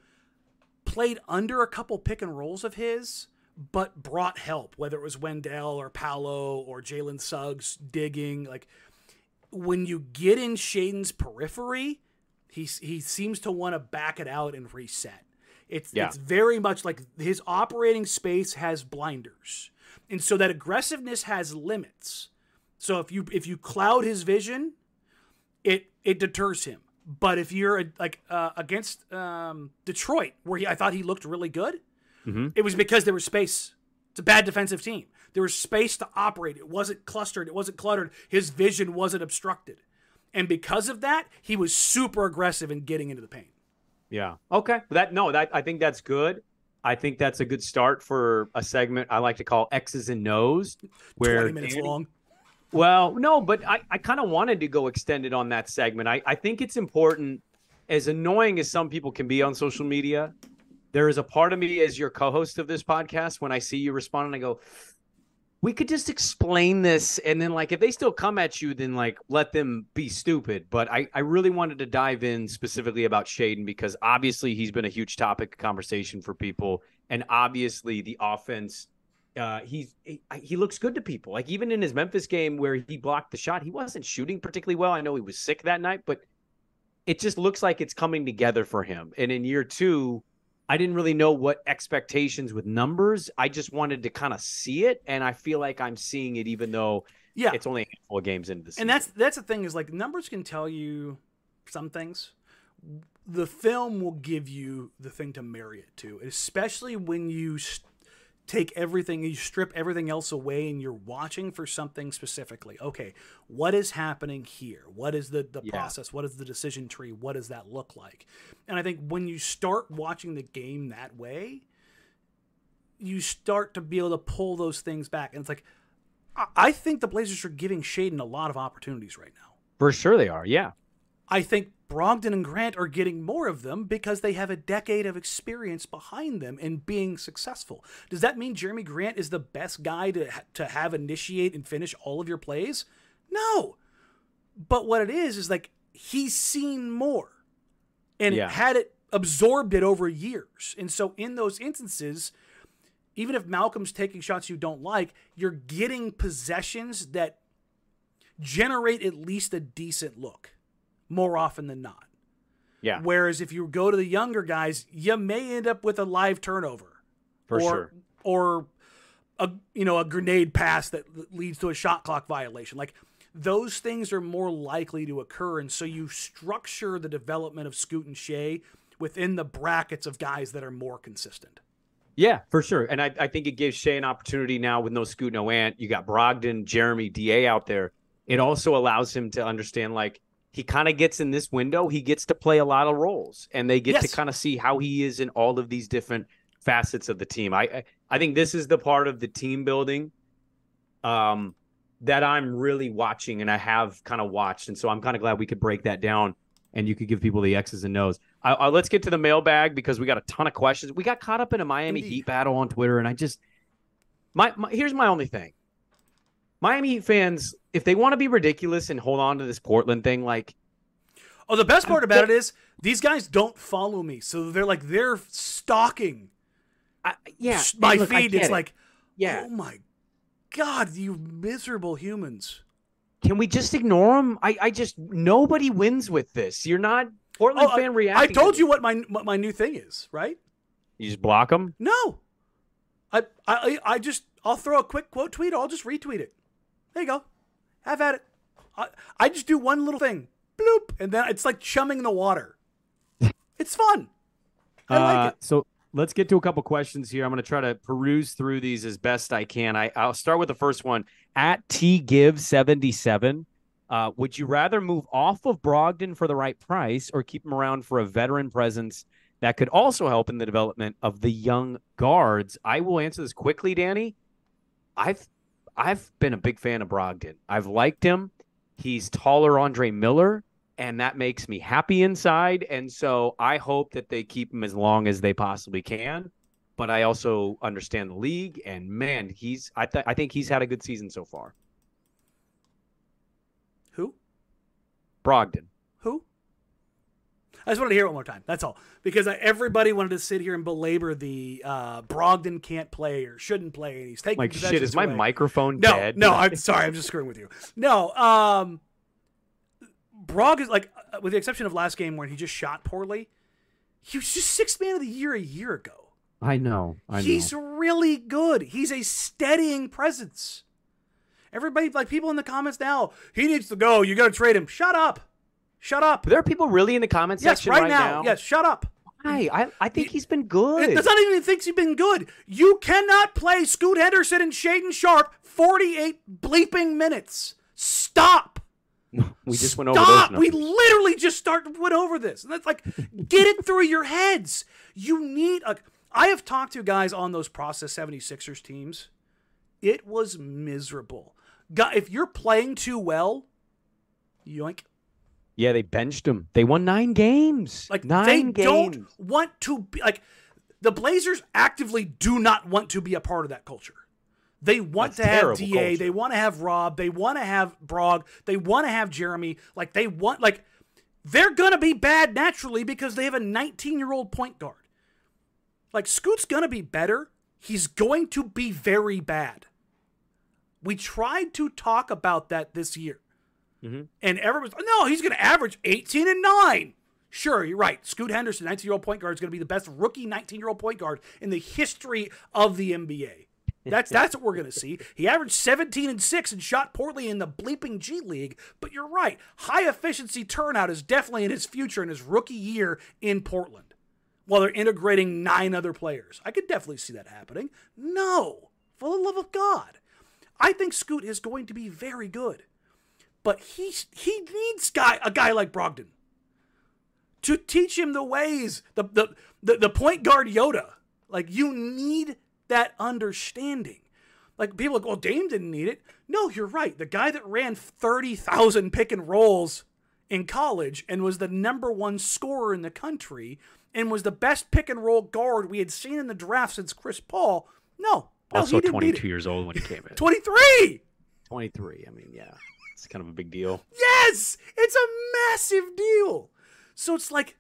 played under a couple pick and rolls of his, but brought help, whether it was Wendell or Paolo or Jalen Suggs digging. Like when you get in Shaedon's periphery, he he seems to want to back it out and reset. It's Yeah. it's very much like his operating space has blinders, and so that aggressiveness has limits. So if you if you cloud his vision, it it deters him. But if you're like uh, against um, Detroit, where he, I thought he looked really good, Mhm. it was because there was space. It's a bad defensive team. There was space to operate. It wasn't clustered. It wasn't cluttered. His vision wasn't obstructed, and because of that, he was super aggressive in getting into the paint. Yeah. Okay. That no, that I think that's good. I think that's a good start for a segment I like to call X's and No's, where Twenty minutes Danny- long. Well, no, but I, I kind of wanted to go extended on that segment. I, I think it's important, as annoying as some people can be on social media, there is a part of me as your co-host of this podcast when I see you respond and I go, we could just explain this and then like if they still come at you, then like let them be stupid. But I, I really wanted to dive in specifically about Shaedon because obviously he's been a huge topic of conversation for people. And obviously the offense uh, he's he, he looks good to people. Like even in his Memphis game where he blocked the shot, he wasn't shooting particularly well. I know he was sick that night, but it just looks like it's coming together for him. And in year two, I didn't really know what expectations with numbers. I just wanted to kind of see it, and I feel like I'm seeing it, even though Yeah, it's only a handful of games into the season. and that's that's the thing is like numbers can tell you some things the film will give you the thing to marry it to especially when you s take everything you strip everything else away and you're watching for something specifically okay what is happening here what is the, the Yeah. process what is the decision tree what does that look like and i think when you start watching the game that way you start to be able to pull those things back and it's like I- I think the Blazers are giving Shaedon a lot of opportunities right now. for sure they are. Yeah, I think Brogdon and Grant are getting more of them because they have a decade of experience behind them in being successful. Does that mean Jerami Grant is the best guy to to have initiate and finish all of your plays? No. But what it is is like he's seen more and Yeah. had it absorbed it over years. And so in those instances, even if Malcolm's taking shots you don't like, you're getting possessions that generate at least a decent look more often than not. yeah, Whereas if you go to the younger guys, you may end up with a live turnover for or, sure. or a you know a grenade pass that leads to a shot clock violation. Like those things are more likely to occur, and so you structure the development of Scoot and Shea within the brackets of guys that are more consistent. Yeah, for sure. And I, I think it gives Shea an opportunity now with no Scoot, no Ant. You got Brogdon, Jerami, DA out there. It also allows him to understand like he kind of gets in this window, he gets to play a lot of roles and they get to kind of see how he is in all of these different facets of the team. I, I I think this is the part of the team building um that I'm really watching and I have kind of watched. And so I'm kind of glad we could break that down and you could give people the X's and O's. I, I, let's get to the mailbag because we got a ton of questions. We got caught up in a Miami Indeed. Heat battle on Twitter, and I just my, my here's my only thing. Miami Heat fans, if they want to be ridiculous and hold on to this Portland thing, like Oh, the best part about it is these guys don't follow me, so they're like they're stalking I, yeah, my look, feed. It's it. like, yeah, oh my god, you miserable humans. can we just ignore them? I, I just nobody wins with this. You're not Portland Oh, I- fan I reacting. told to you what my what my new thing is, right? You just block them. No, I I I just I'll throw a quick quote tweet. Or I'll just retweet it. There you go. Have at it. I I just do one little thing, bloop, and then it's like chumming the water. It's fun. I like it. So let's get to a couple questions here. I'm going to try to peruse through these as best I can. I, I'll start with the first one. At T Give 77, uh, would you rather move off of Brogdon for the right price or keep him around for a veteran presence that could also help in the development of the young guards? I will answer this quickly, Danny. I've I've been a big fan of Brogdon. I've liked him. He's taller Andre Miller and that makes me happy inside. And so I hope that they keep him as long as they possibly can. But I also understand the league, and man, he's I th- I think he's had a good season so far. Who? Brogdon. Who? I just wanted to hear it one more time. That's all. Because I, everybody wanted to sit here and belabor the uh, Brogdon can't play or shouldn't play, and he's taking Like shit, is my away. microphone No, dead? no, I'm sorry. I'm just screwing with you. No, um, Brog is like, uh, with the exception of last game where he just shot poorly, he was just sixth man of the year a year ago. I know. I know. He's really good. He's a steadying presence. Everybody, like people in the comments now, he needs to go. You got to trade him. Shut up. Shut up. there are people really in the comments Yes, section right, right, now. Yes, shut up. Why? I, I think he's been good. That's not even thinks he's been good. You cannot play Scoot Henderson and Shaedon Sharpe 48 bleeping minutes. Stop. we just went over Stop! We literally just started went over this, and that's like, get it through your heads. You need a. I have talked to guys on those process 76ers teams. It was miserable. Guy, if you're playing too well, yoink. Yeah, they benched him. They won nine games. Like nine they games. don't want to be like the Blazers actively do not want to be a part of that culture. They want That's to have Da, culture. they want to have Rob, they want to have Brog, they want to have Jerami. Like they want like they're gonna be bad naturally because they have a 19 year old point guard. Like Scoot's gonna be better. He's going to be very bad. We tried to talk about that this year. Mm-hmm. And everyone's no, he's going to average 18 and 9. Sure, you're right. Scoot Henderson, 19 year old point guard, is going to be the best rookie 19 year old point guard in the history of the NBA. That's that's what we're going to see. He averaged 17 and 6 and shot poorly in the bleeping G League, but you're right. High efficiency turnout is definitely in his future in his rookie year in Portland while they're integrating nine other players. I could definitely see that happening. No, for the love of God. I think Scoot is going to be very good but he he needs guy a guy like Brogdon to teach him the ways the the the, the point guard Yoda. Like you need that understanding. Like people are like, well, Dame didn't need it. No, you're right. The guy that ran thirty thousand pick and rolls in college and was the number one scorer in the country and was the best pick and roll guard we had seen in the draft since Chris Paul. No, no, Also he didn't need 22 it. years old when he came in. 23. 23. I mean, yeah, it's kind of a big deal. Yes, it's a massive deal. So it's like,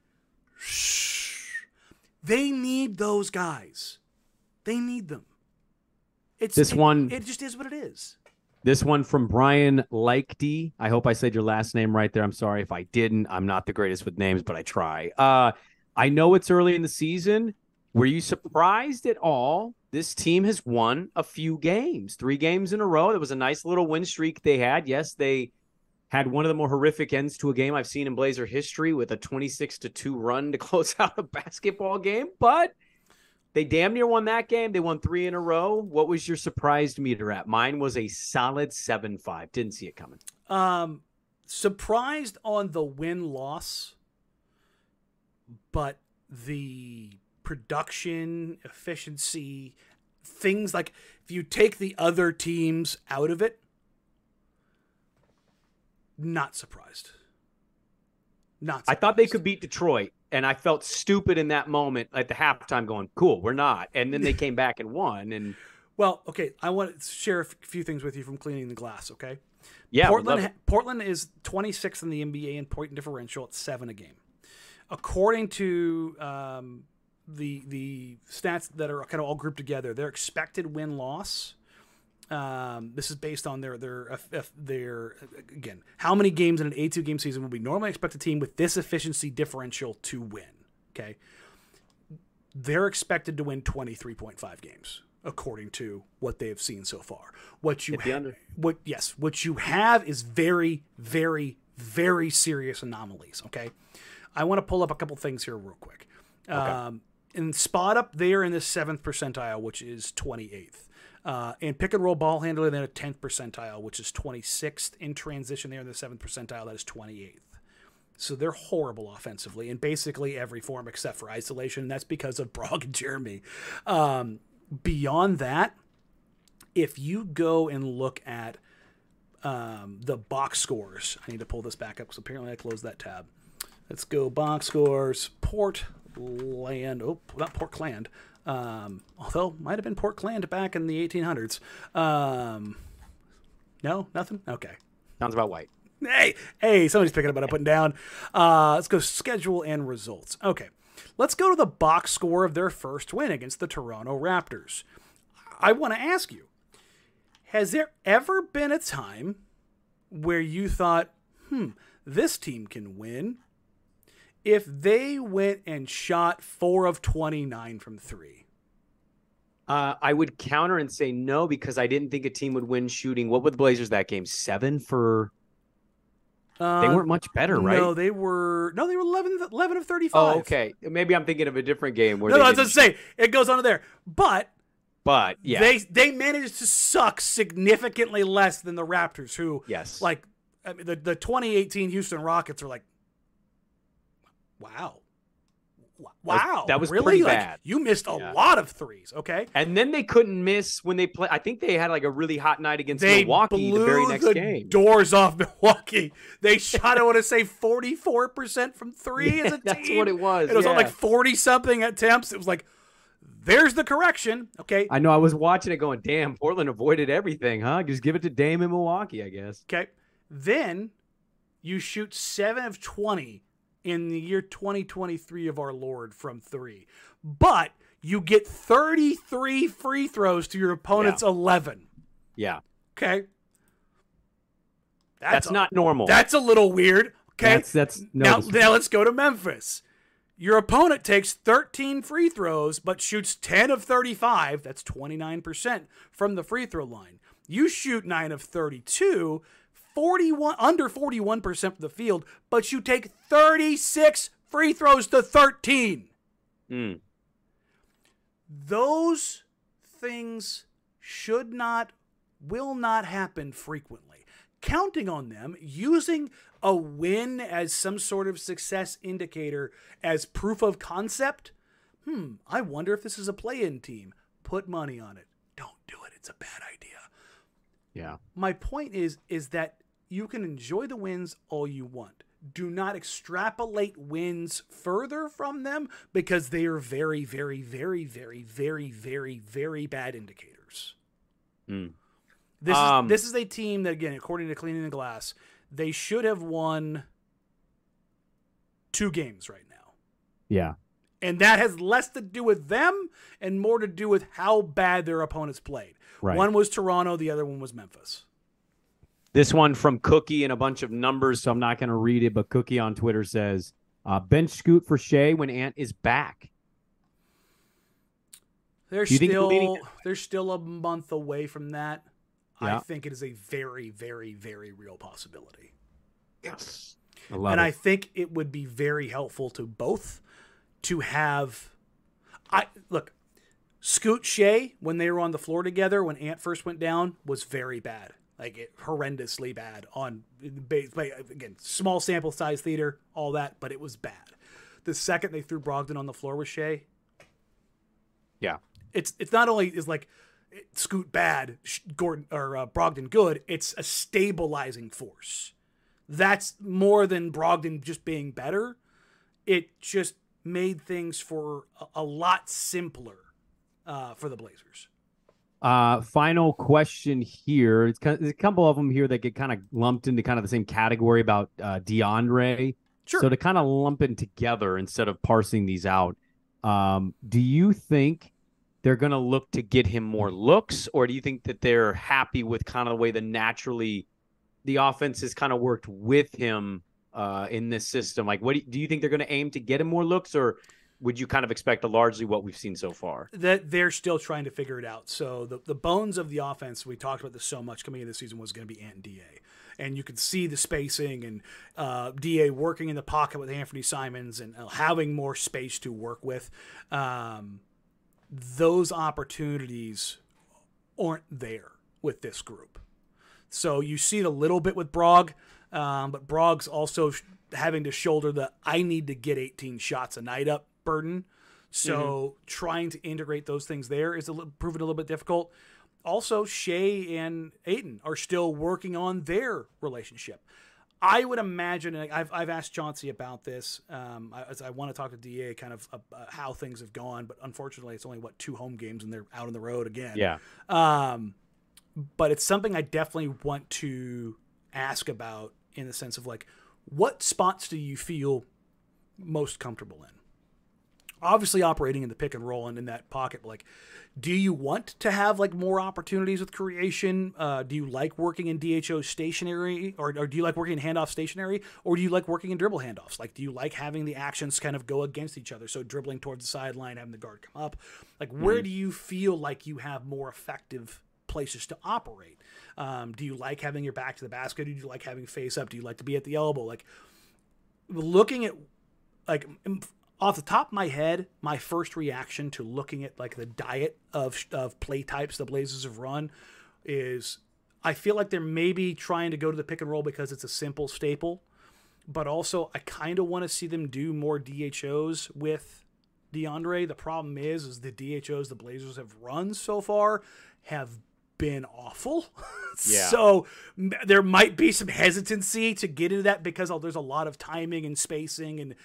shh. They need those guys. They need them. It's This it- one- It just is what it is. This one from Brian Likedy. I hope I said your last name right there. I'm sorry if I didn't. I'm not the greatest with names, but I try. Uh, I know it's early in the season. Were you surprised at all? This team has won a few games, three games in a row. There was a nice little win streak they had. Yes, they had one of the more horrific ends to a game I've seen in Blazer history with a 26 to 2 run to close out a basketball game, but they damn near won that game. They won three in a row. What was your surprised meter at? Mine was a solid 7 5. Didn't see it coming. Um, surprised on the win loss, but the production efficiency, things like if you take the other teams out of it, not surprised. Not. I thought they could beat Detroit, and I felt stupid in that moment at the halftime going, cool, we're not. And then they came back and won. And Well, okay. I want to share a few things with you from cleaning the glass. Okay. yeah, Portland love it. ha- Portland is 26th in the NBA in point differential at seven a game. According to um, the the stats that are kind of all grouped together, their expected win loss. Um, this is based on their their eff- eff- their again how many games in an A two game season would we normally expect a team with this efficiency differential to win? Okay, they're expected to win 23.5 games according to what they have seen so far. What you ha- what yes, what you have is very very very serious anomalies, okay? I want to pull up a couple things here real quick. Um, in spot up there in the 7th percentile, which is 28th. Uh, and pick and roll ball handler, then a 10th percentile, which is 26th. In transition, there in the 7th percentile, that is 28th. So they're horrible offensively in basically every form except for isolation. And that's because of Brog and Jerami. Um, beyond that, if you go and look at um, the box scores, I need to pull this back up because apparently I closed that tab. Let's go box scores. Portland. Oh, not Portland. Um, although might have been Portland back in the 1800s. Um, no, nothing. Okay. Sounds about white. hey, hey, somebody's picking up what I'm putting down. Uh, let's go schedule and results. Okay, let's go to the box score of their first win against the Toronto Raptors. I want to ask you: Has there ever been a time where you thought, "Hmm, this team can win"? If they went and shot four of 29 from three, Uh, I would counter and say no because I didn't think a team would win shooting. What were the Blazers that game? Seven for. uh, They weren't much better, right? No, they were. No, they were 11, 11 of 35. oh, okay. Maybe I'm thinking of a different game where. No, they no, I was didn't just say it goes on to there, but But yeah, they they managed to suck significantly less than the Raptors, who yes, like I mean, the the 2018 Houston Rockets are like, wow, wow, that was really pretty Like, bad. You missed a Yeah. lot of threes. Okay, and then they couldn't miss when they play. I think they had like a really hot night against they Milwaukee blew the very next the game. doors off Milwaukee. They shot, I want to say, 44 percent from three as a team. That's what it was. It was on like 40 something attempts. It was like, there's the correction. Okay, I know. I was watching it, going, "Damn, Portland avoided everything, huh? Just give it to Dame in Milwaukee, I guess." Okay. Then you shoot 7 of 20 in the year 2023 of our Lord from 3. But you get 33 free throws to your opponent's 11. Yeah, Okay. that's, a- not normal. That's a little weird. Okay. That's that's now, now let's go to Memphis. Your opponent takes 13 free throws but shoots 10 of 35. That's 29% from the free throw line. You shoot 9 of 32, 41 under 41% from the field, but you take 36 free throws to 13. Mm. Those things should not will not happen frequently. Counting on them, using a win as some sort of success indicator as proof of concept. Hmm, I wonder if this is a play-in team. Put money on it. Don't do it. It's a bad idea. Yeah. My point is is that you can enjoy the wins all you want. Do not extrapolate wins further from them because they are very, very, very, very, very, very, very bad indicators. Mm. This Um, is this is a team that again, according to Cleaning the Glass, they should have won two games right now. Yeah. And that has less to do with them and more to do with how bad their opponents played. Right. One was Toronto, the other one was Memphis. This one from Cookie and a bunch of numbers, so I'm not going to read it. But Cookie on Twitter says, uh, "Bench scoot for Shea when Ant is back." They're Do you think the still leading- they're still a month away from that. I think it is a very, very, very real possibility. Yes, I love and it. I think it would be very helpful to both to have I look Scoot Shea when they were on the floor together when Ant first went down was very bad. Like it, horrendously bad on again small sample size theater all that but it was bad. The second they threw Brogdon on the floor with Shea yeah, it's it's not only is like Scoot bad, Gordon or uh, Brogdon good. It's a stabilizing force. That's more than Brogdon just being better. It just made things for a, a lot simpler uh, for the Blazers. Uh, final question here. It's kind there's a couple of them here that get kind of lumped into kind of the same category about uh, DeAndre. Sure. So to kind of lump them together instead of parsing these out, um, do you think they're going to look to get him more looks, or do you think that they're happy with kind of the way the naturally the offense has kind of worked with him uh, in this system? Like, what do you, do you think they're going to aim to get him more looks, or would you kind of expect largely what we've seen so far? that they're still trying to figure it out. So the, the bones of the offense, we talked about this so much coming into the season, was going to be Ant and Da. And you could see the spacing and uh, Da working in the pocket with Anthony Simons and uh, having more space to work with. Um, those opportunities aren't there with this group. So you see it a little bit with Brog, um, but Brog's also having to shoulder the I need to get 18 shots a night up burden. So trying to integrate those things there is a little, proven a little bit difficult. Also, Shea and Ayton are still working on their relationship. I would imagine, and I've, I've asked Chauncey about this. Um, I, as I want to talk to Da kind of uh, how things have gone, but unfortunately, it's only what two home games and they're out on the road again. Yeah. Um, but it's something I definitely want to ask about in the sense of like, what spots do you feel most comfortable in? Obviously, operating in the pick and roll and in that pocket, like, do you want to have like more opportunities with creation? Uh, do you like working in DHO stationary, or, or do you like working in handoff stationary, or do you like working in dribble handoffs? Like, do you like having the actions kind of go against each other? So dribbling towards the sideline, having the guard come up. Like, where do you feel like you have more effective places to operate? Um, do you like having your back to the basket? Do you like having face up? Do you like to be at the elbow? Like, looking at like off the top of my head, my first reaction to looking at like the diet of of play types the Blazers have run is I feel like they're maybe trying to go to the pick and roll because it's a simple staple, but also I kind of want to see them do more DHOs with DeAndre. The problem is, is the DHOs the Blazers have run so far have been awful. Yeah. so m- there might be some hesitancy to get into that because oh, there's a lot of timing and spacing and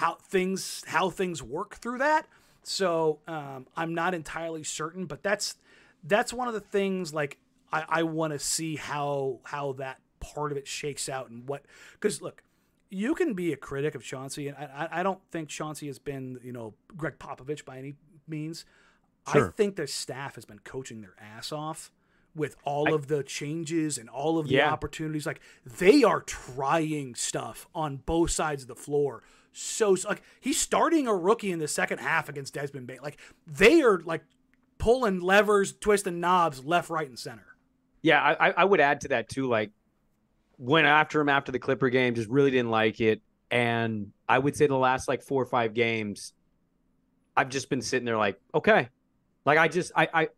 how things how things work through that. So um, I'm not entirely certain, but that's that's one of the things like I, I want to see how how that part of it shakes out and what because look you can be a critic of Chauncey, and I, I- I don't think Chauncey has been, you know, Gregg Popovich by any means. I think their staff has been coaching their ass off with all of the changes and all of the Yeah. opportunities. Like they are trying stuff on both sides of the floor. So like he's starting a rookie in the second half against Desmond Bane. Like they are like pulling levers, twisting knobs left, right, and center. Yeah, I, I- would add to that too. Like, went after him after the Clipper game, just really didn't like it. And I would say the last like four or five games, I've just been sitting there like, okay, like I just I I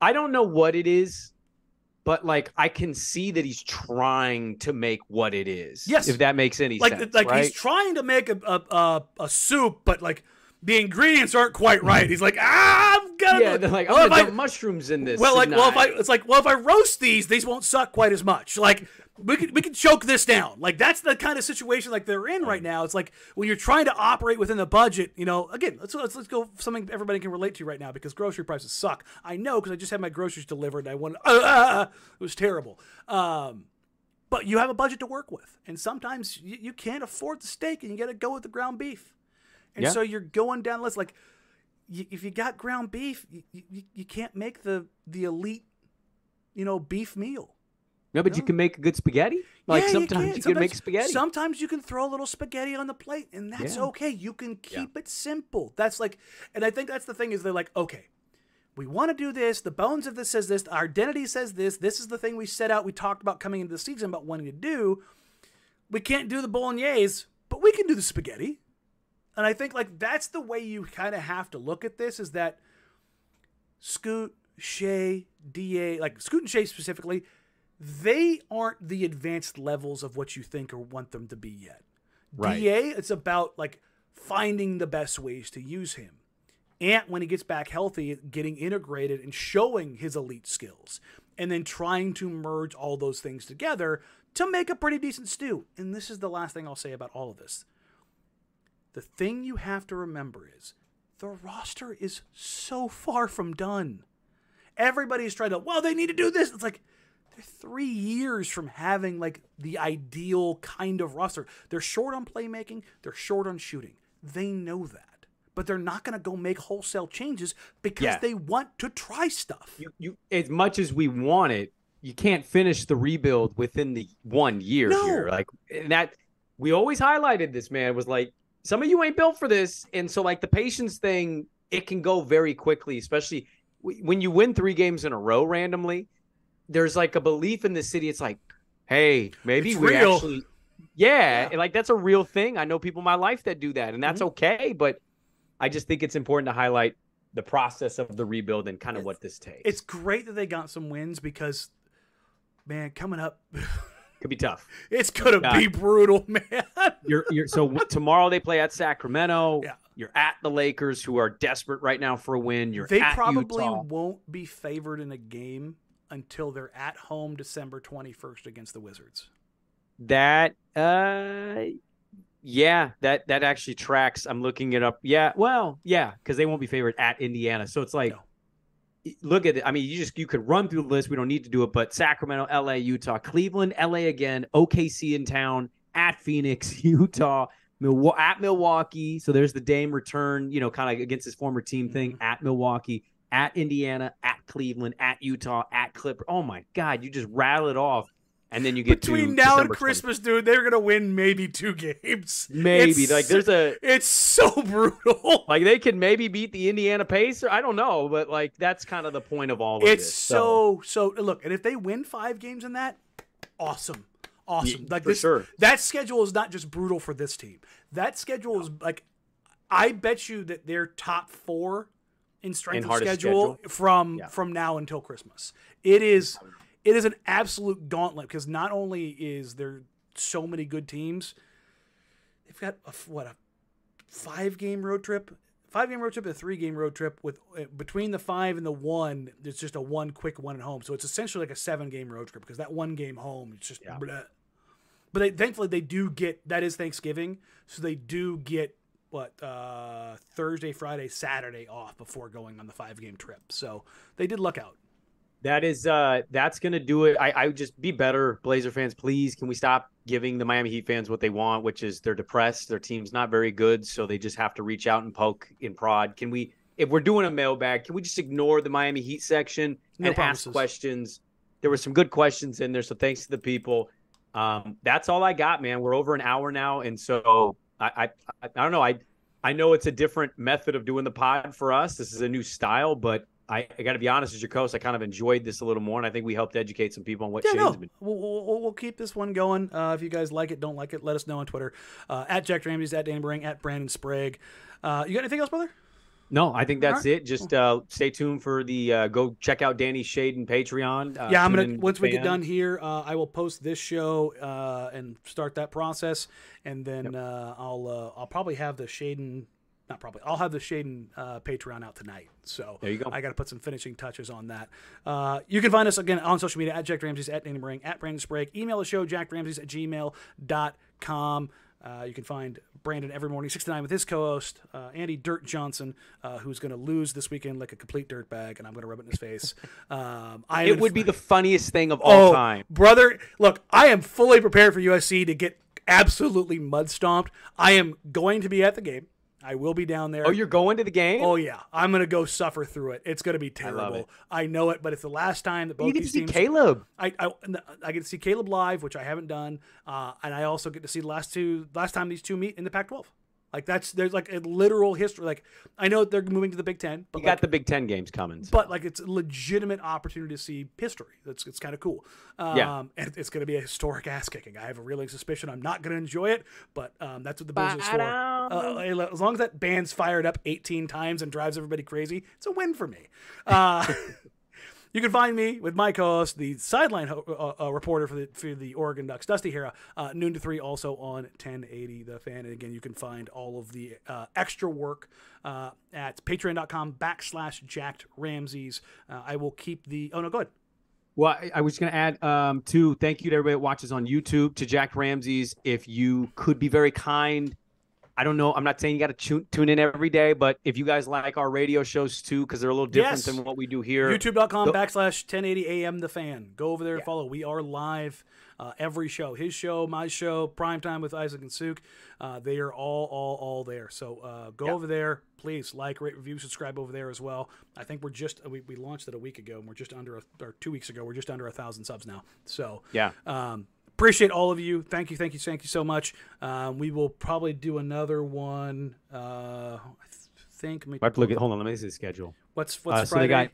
I don't know what it is, but like I can see that he's trying to make what it is. Yes. if that makes any like sense. like right? he's trying to make a, a a a soup, but like the ingredients aren't quite right. He's like, ah, I'm gonna. yeah, they're like, well, I'm if gonna I- mushrooms in this. well, like, well, if I, it's like, well, if I roast these, these won't suck quite as much. Like, we can, we can choke this down. Like, that's the kind of situation like they're in right now. It's like when you're trying to operate within the budget. You know, again, let's let's, let's go something everybody can relate to right now because grocery prices suck. I know because I just had my groceries delivered and I went, uh, it was terrible. Um, but you have a budget to work with, and sometimes you, you can't afford the steak, and you got to go with the ground beef. And Yeah. so you're going down the list like you, if you got ground beef, you, you, you can't make the the elite, you know, beef meal. No, but you can make a good spaghetti. Like Yeah, sometimes you, can make spaghetti. Sometimes you can throw a little spaghetti on the plate, and that's Yeah. okay. You can keep it simple. That's like, and I think that's the thing is they're like, okay, we want to do this. The bones of this says this. Our identity says this. This is the thing we set out. We talked about coming into the season about wanting to do. We can't do the bolognese, but we can do the spaghetti. And I think like that's the way you kind of have to look at this is that Scoot, Shea, DA, like Scoot and Shea specifically, they aren't the advanced levels of what you think or want them to be yet. Right. DA, it's about like finding the best ways to use him. Ant, when he gets back healthy, getting integrated and showing his elite skills, and then trying to merge all those things together to make a pretty decent stew. And this is the last thing I'll say about all of this. The thing you have to remember is the roster is so far from done. Everybody's trying to, well, they need to do this. It's like they're three years from having like the ideal kind of roster. They're short on playmaking, they're short on shooting. They know that. But they're not going to go make wholesale changes because Yeah. they want to try stuff. you, you as much as we want it, you can't finish the rebuild within the one year No. here. Like and that we always highlighted this man was like some of you ain't built for this, and so like the patience thing, it can go very quickly, especially when you win three games in a row randomly. There's like a belief in the city. It's like, hey, maybe It's we real. actually, yeah, Yeah. like that's a real thing. I know people in my life that do that, and that's Mhm. okay. But I just think it's important to highlight the process of the rebuild and kind of what this takes. It's great that they got some wins because, man, coming up, could be tough. it's going to Yeah. be brutal, man. You're you're so tomorrow they play at Sacramento. Yeah. You're at the Lakers, who are desperate right now for a win. You're they probably Utah. won't be favored in a game until they're at home December 21st against the Wizards. that. Uh, yeah, that that actually tracks. I'm looking it up. Yeah, well, yeah, because they won't be favored at Indiana. So it's like, No. look at it. I mean, you just you could run through the list. We don't need to do it, but Sacramento, LA, Utah, Cleveland, LA again, OKC in town, at Phoenix, Utah, at Milwaukee. So there's the Dame return, you know, kind of against his former team thing Mm-hmm. at Milwaukee, at Indiana, at Cleveland, at Utah, at Clipper. Oh my God, you just rattle it off, and then you get Between to now and December 20th. Christmas, dude, they're gonna win maybe two games. Maybe It's like there's a It's so brutal. like they could maybe beat the Indiana Pacers. I don't know, but like that's kind of the point of all of this. It's this. so so. Look, and if they win five games in that, awesome, awesome. Yeah, like for this, sure. that schedule is not just brutal for this team. That schedule is like, I bet you that they're top four in strength In of schedule, schedule? from Yeah. from now until Christmas. It is, it is an absolute gauntlet because not only is there so many good teams, they've got a, what a five game road trip five game road trip and a three game road trip with uh, between the five and the one It's just a one quick one at home so it's essentially like a seven game road trip because that one game home it's just Yeah. but they, thankfully they do get that is thanksgiving so they do get what uh thursday friday saturday off before going on the five game trip so they did luck out That is uh that's gonna do it. I, I would just be better, Blazer fans. Please, can we stop giving the Miami Heat fans what they want, which is they're depressed, their team's not very good, so they just have to reach out and poke in prod. Can we if we're doing a mailbag, can we just ignore the Miami Heat section No and promises. ask questions? There were some good questions in there, so thanks to the people. Um, that's all I got, man. We're over an hour now, and so I I, I, don't know. I I know it's a different method of doing the pod for us. This is a new style, but I, I got to be honest as your host, I kind of enjoyed this a little more, and I think we helped educate some people on what yeah, Shane's no, been. we'll, we'll, we'll keep this one going. Uh, if you guys like it, don't like it, let us know on Twitter. Uh, at Jacked Ramsays, at Danny Marang, at Brandon Sprague. Uh, you got anything else, brother? No, I think that's All it. Just uh, stay tuned for the uh, go check out Danny Shaedon Patreon. Uh, yeah, I'm gonna once we get done here, uh, I will post this show uh, and start that process, and then uh, I'll uh, I'll probably have the Shaedon, not probably, I'll have the Shaedon uh, Patreon out tonight. So There you go. I got to put some finishing touches on that. Uh, you can find us again on social media at Jacked Ramsays, at Danny Marang, at Brandon Sprague. Email the show, jackramseys at gmail.com. Uh, you can find Brandon every morning, 6 to 9, with his co host, uh, Andy Dirt Johnson, uh, who's going to lose this weekend like a complete dirtbag, and I'm going to rub it in his face. Um, I It would be the funniest thing of all oh, time. brother. Look, I am fully prepared for USC to get absolutely mud stomped. I am going to be at the game. I will be down there. Oh, you're going to the game? Oh yeah, I'm gonna go suffer through it. It's gonna be love terrible. it. I, know it, but it's the last time that both you get to these see teams. Caleb. I, I I get to see Caleb live, which I haven't done, uh, and I also get to see the last two last time these two meet in the Pac-12. Like that's there's like a literal history. Like I know they're moving to the Big Ten, but You like, got the Big Ten games coming. so- but like it's a legitimate opportunity to see history. That's it's kind of cool. Um, Yeah. and it's going to be a historic ass kicking. I have a really suspicion I'm not going to enjoy it, but um, that's what the booze is for. Uh, as long as that band's fired up 18 times and drives everybody crazy, it's a win for me. Uh, You can find me with my co-host, the sideline ho- uh, uh, reporter for the for the Oregon Ducks, Dusty Harrah, uh, noon to three, also on 1080 The Fan. And again, you can find all of the uh, extra work uh, at patreon.com backslash jacked Ramsays. Uh, I will keep the. Oh no, go ahead. Well, I, I was going to add um, too. Thank you to everybody that watches on YouTube. To Jacked Ramsays, if you could be very kind. I don't know. I'm not saying you got to tune, tune in every day, but if you guys like our radio shows too, because they're a little different Yes. than what we do here. YouTube.com Go- backslash 1080 AM The Fan. Go over there and Yeah. follow. We are live uh, every show. His show, my show, Primetime with Isaac and Suk. Uh, they are all, all, all there. So uh, go Yeah. over there. Please like, rate, review, subscribe over there as well. I think we're just, we, we launched it a week ago and we're just under, a, or two weeks ago, we're just under a thousand subs now. So Yeah. um, appreciate all of you. Thank you, thank you, thank you so much. Um, we will probably do another one. Uh, I th- think. Let me, I have to look at. Hold on. Let me see the schedule. What's what's Uh, so Friday? got-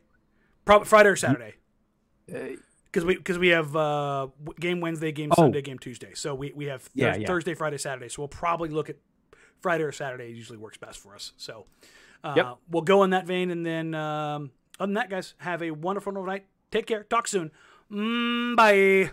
Prob- Friday or Saturday? Uh, Because we because we have uh, game Wednesday, game Oh. Sunday, game Tuesday. So we, we have Yeah, Thurs- yeah. Thursday, Friday, Saturday. So we'll probably look at Friday or Saturday. Usually works best for us. So uh, Yep. we'll go in that vein, and then um, other than that, guys, have a wonderful night. Take care. Talk soon. Mm, bye.